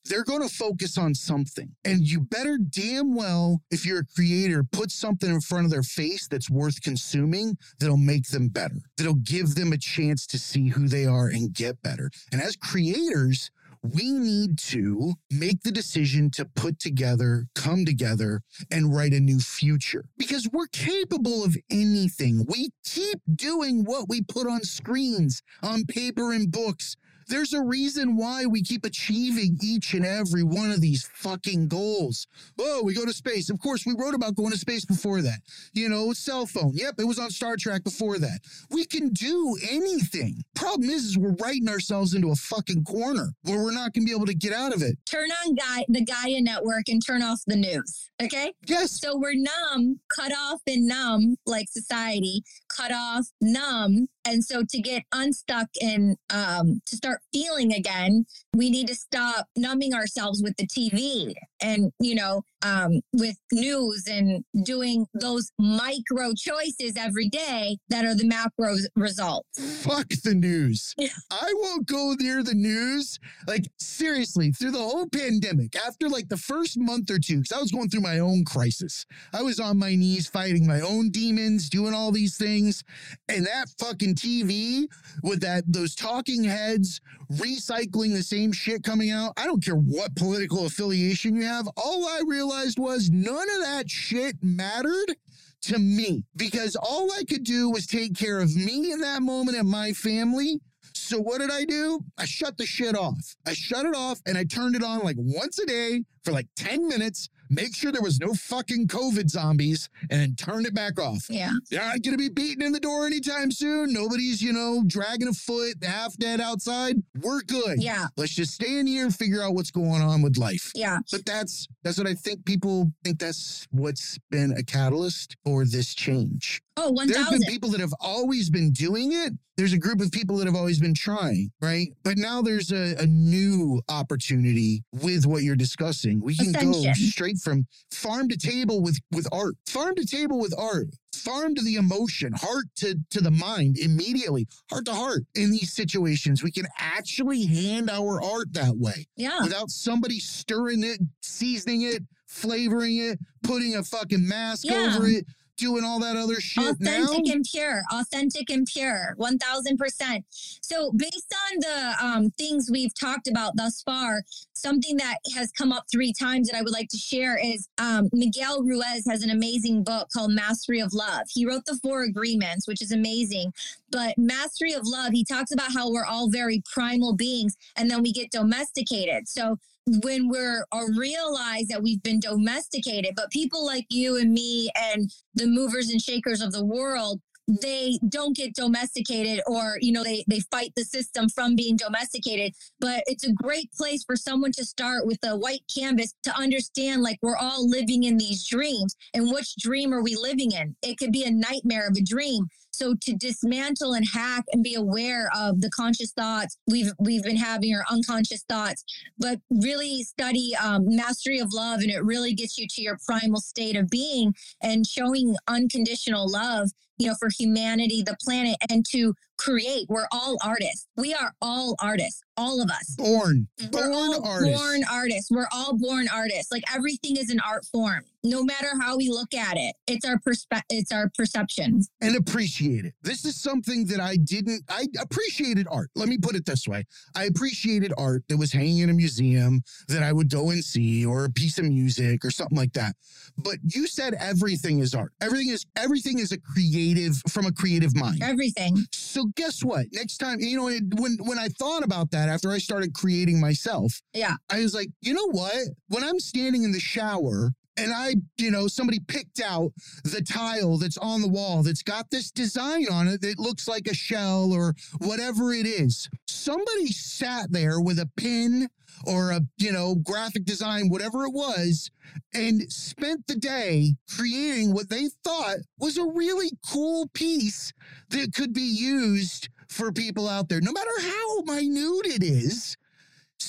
they're going to focus on something. And you better damn well, if you're a creator, put something in front of their face that's worth consuming that'll make them better, that'll give them a chance to see who they are and get better. And as creators, we need to make the decision to put together, come together, and write a new future because we're capable of anything. We keep doing what we put on screens, on paper, and books. There's a reason why we keep achieving each and every one of these fucking goals. Oh, we go to space. Of course, we wrote about going to space before that. You know, cell phone. Yep, it was on Star Trek before that. We can do anything. Problem is, is we're writing ourselves into a fucking corner where we're not going to be able to get out of it. Turn on Guy, the Gaia network and turn off the news. Okay. Yes. So we're numb, cut off and numb like society, cut off, numb. And so to get unstuck and um, to start feeling again, we need to stop numbing ourselves with the TV and, you know, um, with news and doing those micro choices every day that are the macro results. Fuck the news. I won't go near the news. Like, seriously, through the whole pandemic, after like the first month or two, because I was going through my own crisis, I was on my knees fighting my own demons, doing all these things. And that fucking TV with that, those talking heads recycling the same shit coming out. I don't care what political affiliation you have. All I realized was none of that shit mattered to me because all I could do was take care of me in that moment and my family. So what did I do? I shut the shit off. I shut it off and I turned it on like once a day for like 10 minutes make sure there was no fucking COVID zombies, and turn it back off. Yeah. They're not going to be beaten in the door anytime soon. Nobody's, you know, dragging a foot half dead outside. We're good. Yeah. Let's just stay in here and figure out what's going on with life. Yeah. But that's that's what I think people think that's what's been a catalyst for this change. Oh, There's 1000. been people that have always been doing it. There's a group of people that have always been trying, right? But now there's a, a new opportunity with what you're discussing. We can go straight from farm to table with with art, farm to table with art, farm to the emotion, heart to to the mind immediately, heart to heart. In these situations, we can actually hand our art that way Yeah. without somebody stirring it, seasoning it, flavoring it, putting a fucking mask Yeah. over it, doing all that other shit authentic now. and pure authentic and pure 1000% so based on the um, things we've talked about thus far something that has come up three times that i would like to share is um, miguel ruiz has an amazing book called mastery of love. He wrote the four agreements which is amazing but mastery of love he talks about how we're all very primal beings and then we get domesticated. So when we're or realize that we've been domesticated but people like you and me and the movers and shakers of the world they don't get domesticated or you know they they fight the system from being domesticated. But it's a great place for someone to start with a white canvas to understand like we're all living in these dreams. And which dream are we living in? It could be a nightmare of a dream so to dismantle and hack and be aware of the conscious thoughts we've we've been having or unconscious thoughts but really study um, mastery of love and it really gets you to your primal state of being and showing unconditional love you know for humanity the planet and to create we're all artists we are all artists all of us Born, we're born all artist. born artists we're all born artists like everything is an art form no matter how we look at it it's our perspe- it's our perception and appreciate it. This is something that I didn't, I appreciated art. Let me put it this way. I appreciated art that was hanging in a museum that I would go and see or a piece of music or something like that. But you said everything is art. Everything is, everything is a creative from a creative mind. Everything. So guess what? Next time, you know, when when I thought about that after I started creating myself, Yeah. I was like, you know what? When I'm standing in the shower and I, you know, somebody picked out the tile that's on the wall that's got this design on it that looks like a shell or whatever it is. Somebody sat there with a pin or a, you know, graphic design, whatever it was, and spent the day creating what they thought was a really cool piece that could be used for people out there, no matter how minute it is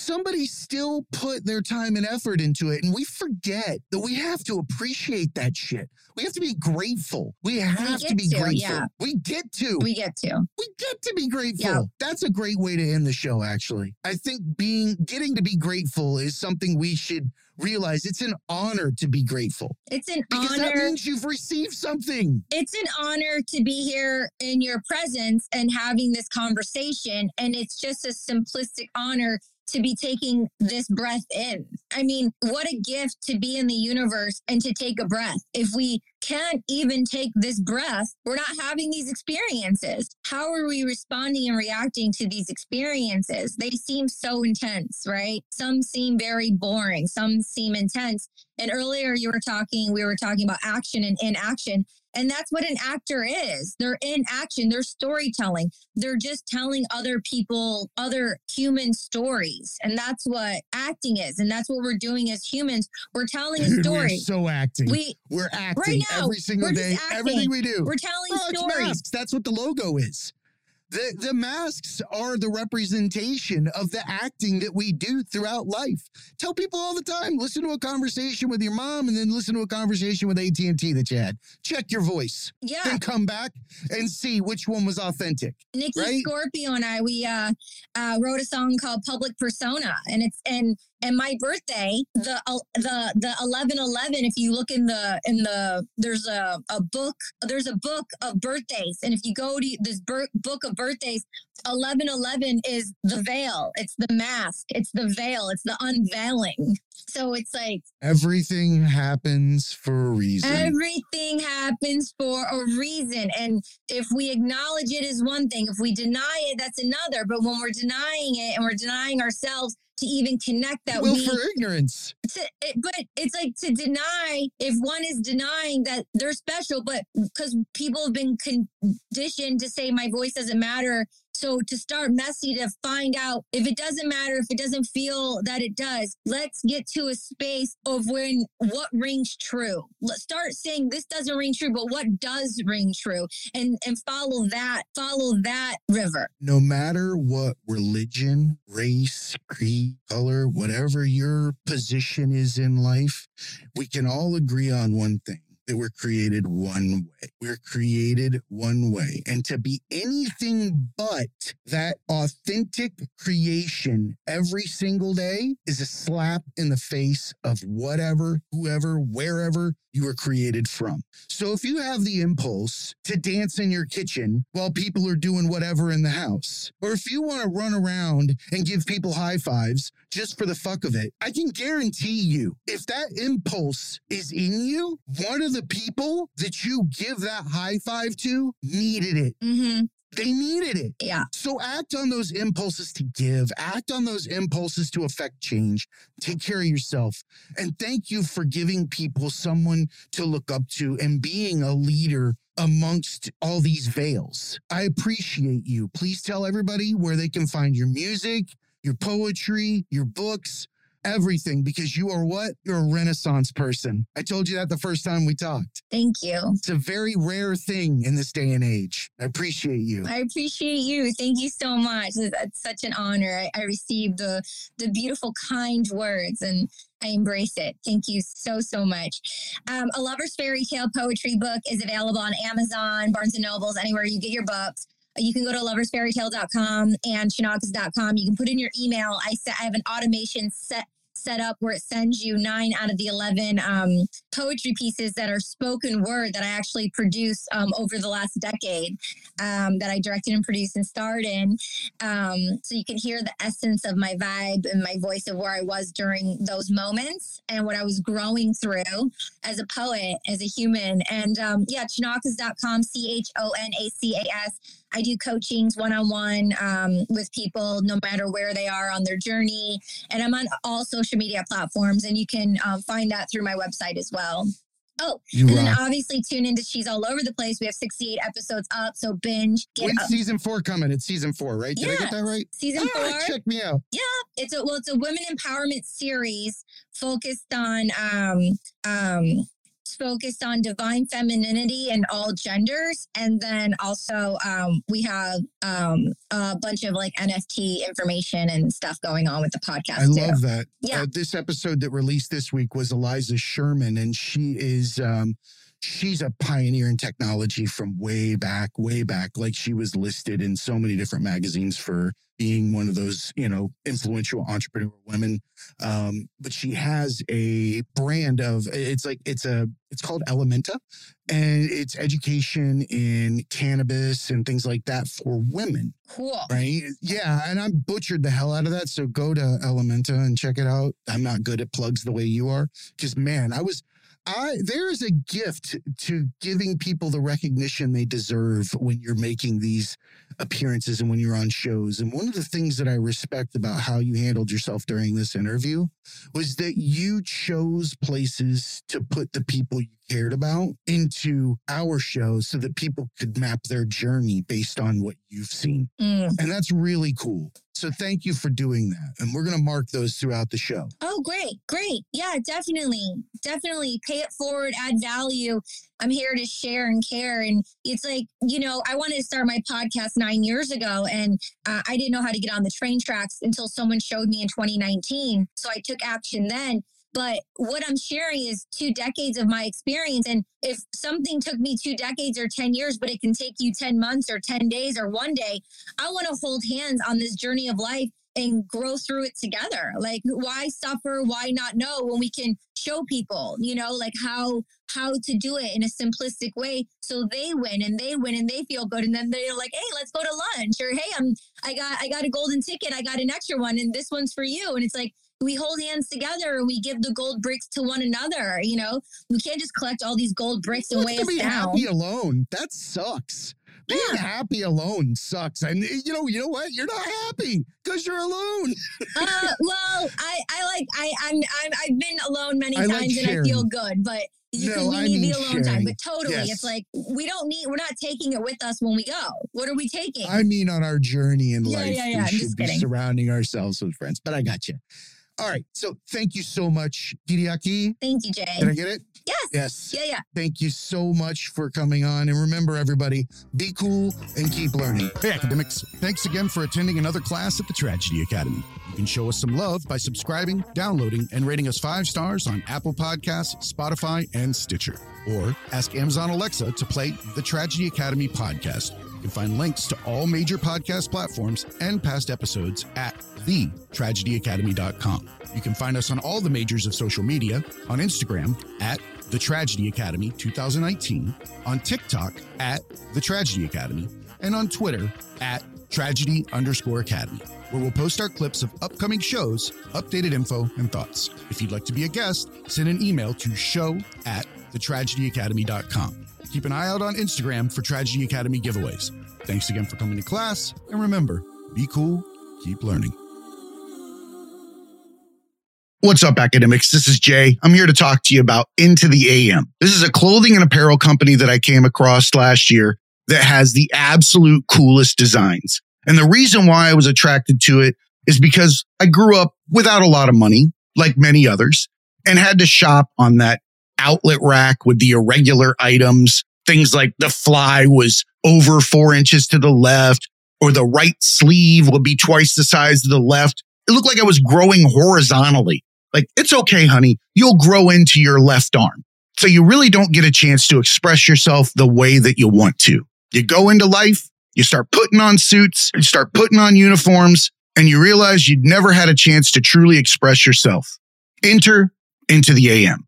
somebody still put their time and effort into it. And we forget that we have to appreciate that shit. We have to be grateful. We have to be to, grateful. yeah. We get to. We get to. We get to be grateful. Yeah. That's a great way to end the show, actually. I think being getting to be grateful is something we should realize. It's an honor to be grateful. It's an Because that means you've received something. it's an honor to be here in your presence and having this conversation. And it's just a simplistic honor to be taking this breath in. I mean, what a gift to be in the universe and to take a breath. If we can't even take this breath, we're not having these experiences. How are we responding and reacting to these experiences? They seem so intense, right? Some seem very boring, some seem intense. And earlier you were talking, we were talking about action and inaction. And that's what an actor is. They're in action, they're storytelling. They're just telling other people, other human stories. And that's what acting is. And that's what we're doing as humans. We're telling a Dude, we're story. so acting. We we're acting right now, every single day. acting. Everything we do. we're telling Oh, stories. masks. That's what the logo is. The, the masks are the representation of the acting that we do throughout life. Tell people all the time, listen to a conversation with your mom and then listen to a conversation with AT&T that you had. Check your voice. Yeah. Then come back and see which one was authentic. Nikki right? Scorpio and I, we uh, uh, wrote a song called Public Persona, and it's and and my birthday, the the the eleven eleven. If you look in the in the there's a a book there's a book of birthdays, and if you go to this book of birthdays, eleven eleven is the veil, it's the mask, it's the veil, it's the unveiling. So it's like Everything happens for a reason. Everything happens for a reason. And if we acknowledge it is one thing, if we deny it, that's another. But when we're denying it and we're denying ourselves to even connect that Will we for ignorance. to, it, but it's like to deny if one is denying that they're special but because people have been conditioned to say my voice doesn't matter so to start messy to find out if it doesn't matter if it doesn't feel that it does let's get to a space of when what rings true. Let's start saying this doesn't ring true but what does ring true? And and follow that follow that river. No matter what religion, race, creed, color, whatever your position is in life, we can all agree on one thing that we're created one way. We're created one way. And to be anything but that authentic creation every single day is a slap in the face of whatever, whoever, wherever you were created from. So if you have the impulse to dance in your kitchen while people are doing whatever in the house, or if you want to run around and give people high fives just for the fuck of it, I can guarantee you if that impulse is in you, one of the people that you give that high five to needed it. mm-hmm. They needed it. yeah So act on those impulses to give, act on those impulses to affect change. Take care of yourself. And thank you for giving people someone to look up to and being a leader amongst all these veils. I appreciate you. Please tell everybody where they can find your music, your poetry, your books, everything, because you are what? You're a renaissance person. I told you that the first time we talked. thank you It's a very rare thing in this day and age. I appreciate you. I appreciate you. Thank you so much. That's such an honor. I, I received the the beautiful, kind words, and I embrace it. Thank you so so much. Um, a Lover's Fairy Tale poetry book is available on Amazon, Barnes and Nobles, anywhere you get your books. You can go to loversfairytale.com and chonacas.com. You can put in your email. I set, I have an automation set set up where it sends you nine out of the 11 um, poetry pieces that are spoken word that I actually produced um, over the last decade um, that I directed and produced and starred in. Um, so you can hear the essence of my vibe and my voice of where I was during those moments and what I was growing through as a poet, as a human. And um, yeah, chonacas.com, C H O N A C A S. I do coachings one on one with people, no matter where they are on their journey. And I'm on all social media platforms, and you can um, find that through my website as well. Oh, you and rock. then obviously tune into She's All Over the Place. We have 68 episodes up, so binge. Get When's season four coming? It's season four, right? Did yeah. I get that right? Season four. check me out. Yeah, it's a well, it's a women empowerment series focused on um um focused on divine femininity and all genders. And then also um, we have um, a bunch of like NFT information and stuff going on with the podcast. I too. love that. Yeah. Uh, this episode that released this week was Aliza Sherman, and she is um, she's a pioneer in technology from way back, way back. Like she was listed in so many different magazines for being one of those, you know, influential entrepreneur women. Um, but she has a brand of it's like it's a it's called Ellementa, and it's education in cannabis and things like that for women. Cool. Right? Yeah, and I butchered the hell out of that. So go to Ellementa and check it out. I'm not good at plugs the way you are, because man, I was I there is a gift to giving people the recognition they deserve when you're making these appearances and when you're on shows. And one of the things that I respect about how you handled yourself during this interview was that you chose places to put the people you cared about into our show so that people could map their journey based on what you've seen. Mm. And that's really cool. So thank you for doing that. And we're going to mark those throughout the show. Oh, great. Great. Yeah, definitely. Definitely pay it forward, add value. I'm here to share and care. And it's like, you know, I wanted to start my podcast nine years ago and uh, I didn't know how to get on the train tracks until someone showed me in 2019. So I took action then. But what I'm sharing is two decades of my experience. And if something took me two decades or 10 years, but it can take you 10 months or 10 days or one day, I want to hold hands on this journey of life and grow through it together. Like why suffer? Why not know when we can show people, you know, like how how to do it in a simplistic way so they win and they win and they feel good and then they're like, "Hey, let's go to lunch." Or, "Hey, I'm I got I got a golden ticket. I got an extra one and this one's for you." And it's like we hold hands together and we give the gold bricks to one another. You know, we can't just collect all these gold bricks and weigh us be down. Happy alone. That sucks. Being yeah. happy alone sucks. And you know, you know what? You're not happy because you're alone. uh, well, I, I like I I'm, I'm I've been alone many I times like and I feel good, but you no, can, we I need the alone sharing. time. But totally, yes. it's like we don't need. We're not taking it with us when we go. What are we taking? I mean, on our journey in yeah, life, yeah, yeah, we should be kidding. surrounding ourselves with friends. But I got you. All right. So thank you so much, Kyriaki. Thank you, Jay. Did I get it? Yes. Yes. Yeah, yeah. Thank you so much for coming on. And remember, everybody, be cool and keep learning. Hey, academics. Thanks again for attending another class at the Tragedy Academy. You can show us some love by subscribing, downloading, and rating us five stars on Apple Podcasts, Spotify, and Stitcher. Or ask Amazon Alexa to play the Tragedy Academy podcast. You can find links to all major podcast platforms and past episodes at thetragedyacademy.com. You can find us on all the majors of social media on Instagram at The Tragedy Academy 2019, on TikTok at The Tragedy Academy, and on Twitter at Tragedy underscore Academy, where we'll post our clips of upcoming shows, updated info, and thoughts. If you'd like to be a guest, send an email to show at thetragedyacademy.com. Keep an eye out on Instagram for Tragedy Academy giveaways. Thanks again for coming to class, and remember, be cool, keep learning. What's up, academics? This is Jay. I'm here to talk to you about Into the AM. This is a clothing and apparel company that I came across last year that has the absolute coolest designs. And the reason why I was attracted to it is because I grew up without a lot of money, like many others, and had to shop on that outlet rack with the irregular items. Things like the fly was over four inches to the left, or the right sleeve would be twice the size of the left. It looked like I was growing horizontally like, it's okay, honey. You'll grow into your left arm. So you really don't get a chance to express yourself the way that you want to. You go into life, you start putting on suits, you start putting on uniforms, and you realize you'd never had a chance to truly express yourself. Enter into the AM,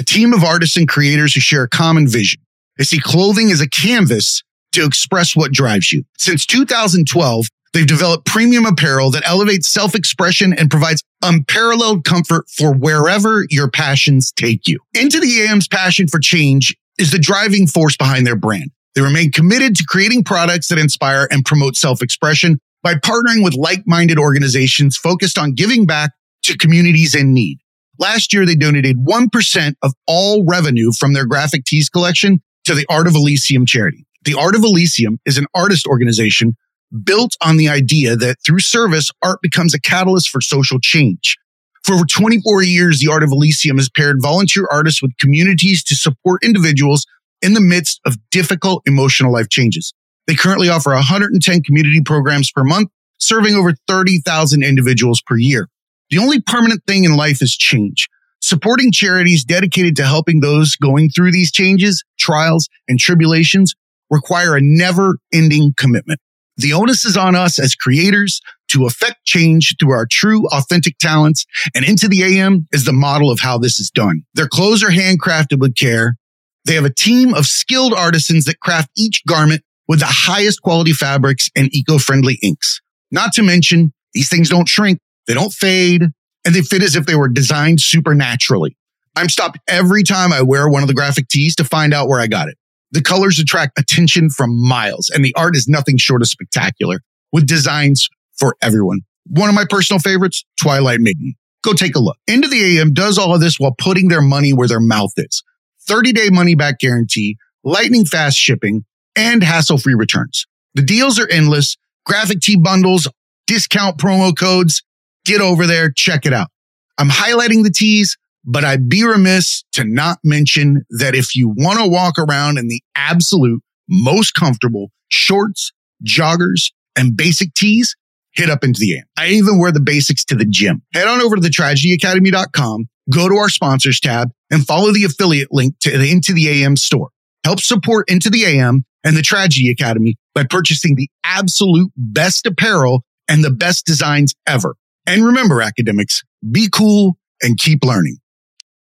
a team of artists and creators who share a common vision. They see clothing as a canvas to express what drives you. Since 2012, they've developed premium apparel that elevates self expression and provides unparalleled comfort for wherever your passions take you. Into the AM's passion for change is the driving force behind their brand. They remain committed to creating products that inspire and promote self expression by partnering with like minded organizations focused on giving back to communities in need. Last year, they donated 1% of all revenue from their graphic tees collection to the Art of Elysium charity. The Art of Elysium is an artist organization built on the idea that through service, art becomes a catalyst for social change. For over 24 years, the Art of Elysium has paired volunteer artists with communities to support individuals in the midst of difficult emotional life changes. They currently offer 110 community programs per month, serving over 30,000 individuals per year. The only permanent thing in life is change. Supporting charities dedicated to helping those going through these changes, trials, and tribulations require a never ending commitment. The onus is on us as creators to affect change through our true, authentic talents. And Into the AM is the model of how this is done. Their clothes are handcrafted with care. They have a team of skilled artisans that craft each garment with the highest quality fabrics and eco friendly inks. Not to mention, these things don't shrink, they don't fade, and they fit as if they were designed supernaturally. I'm stopped every time I wear one of the graphic tees to find out where I got it. The colors attract attention from miles, and the art is nothing short of spectacular with designs for everyone. One of my personal favorites, Twilight Maiden. Go take a look. Into the AM does all of this while putting their money where their mouth is. 30 day money back guarantee, lightning fast shipping, and hassle free returns. The deals are endless. Graphic tee bundles, discount promo codes. Get over there, check it out. I'm highlighting the tees but I'd be remiss to not mention that if you want to walk around in the absolute most comfortable shorts, joggers, and basic tees, hit up into the AM. I even wear the basics to the gym. Head on over to the tragedyacademy.com, go to our sponsors tab, and follow the affiliate link to the Into the AM store. Help support Into the AM and the Tragedy Academy by purchasing the absolute best apparel and the best designs ever. And remember, academics, be cool and keep learning.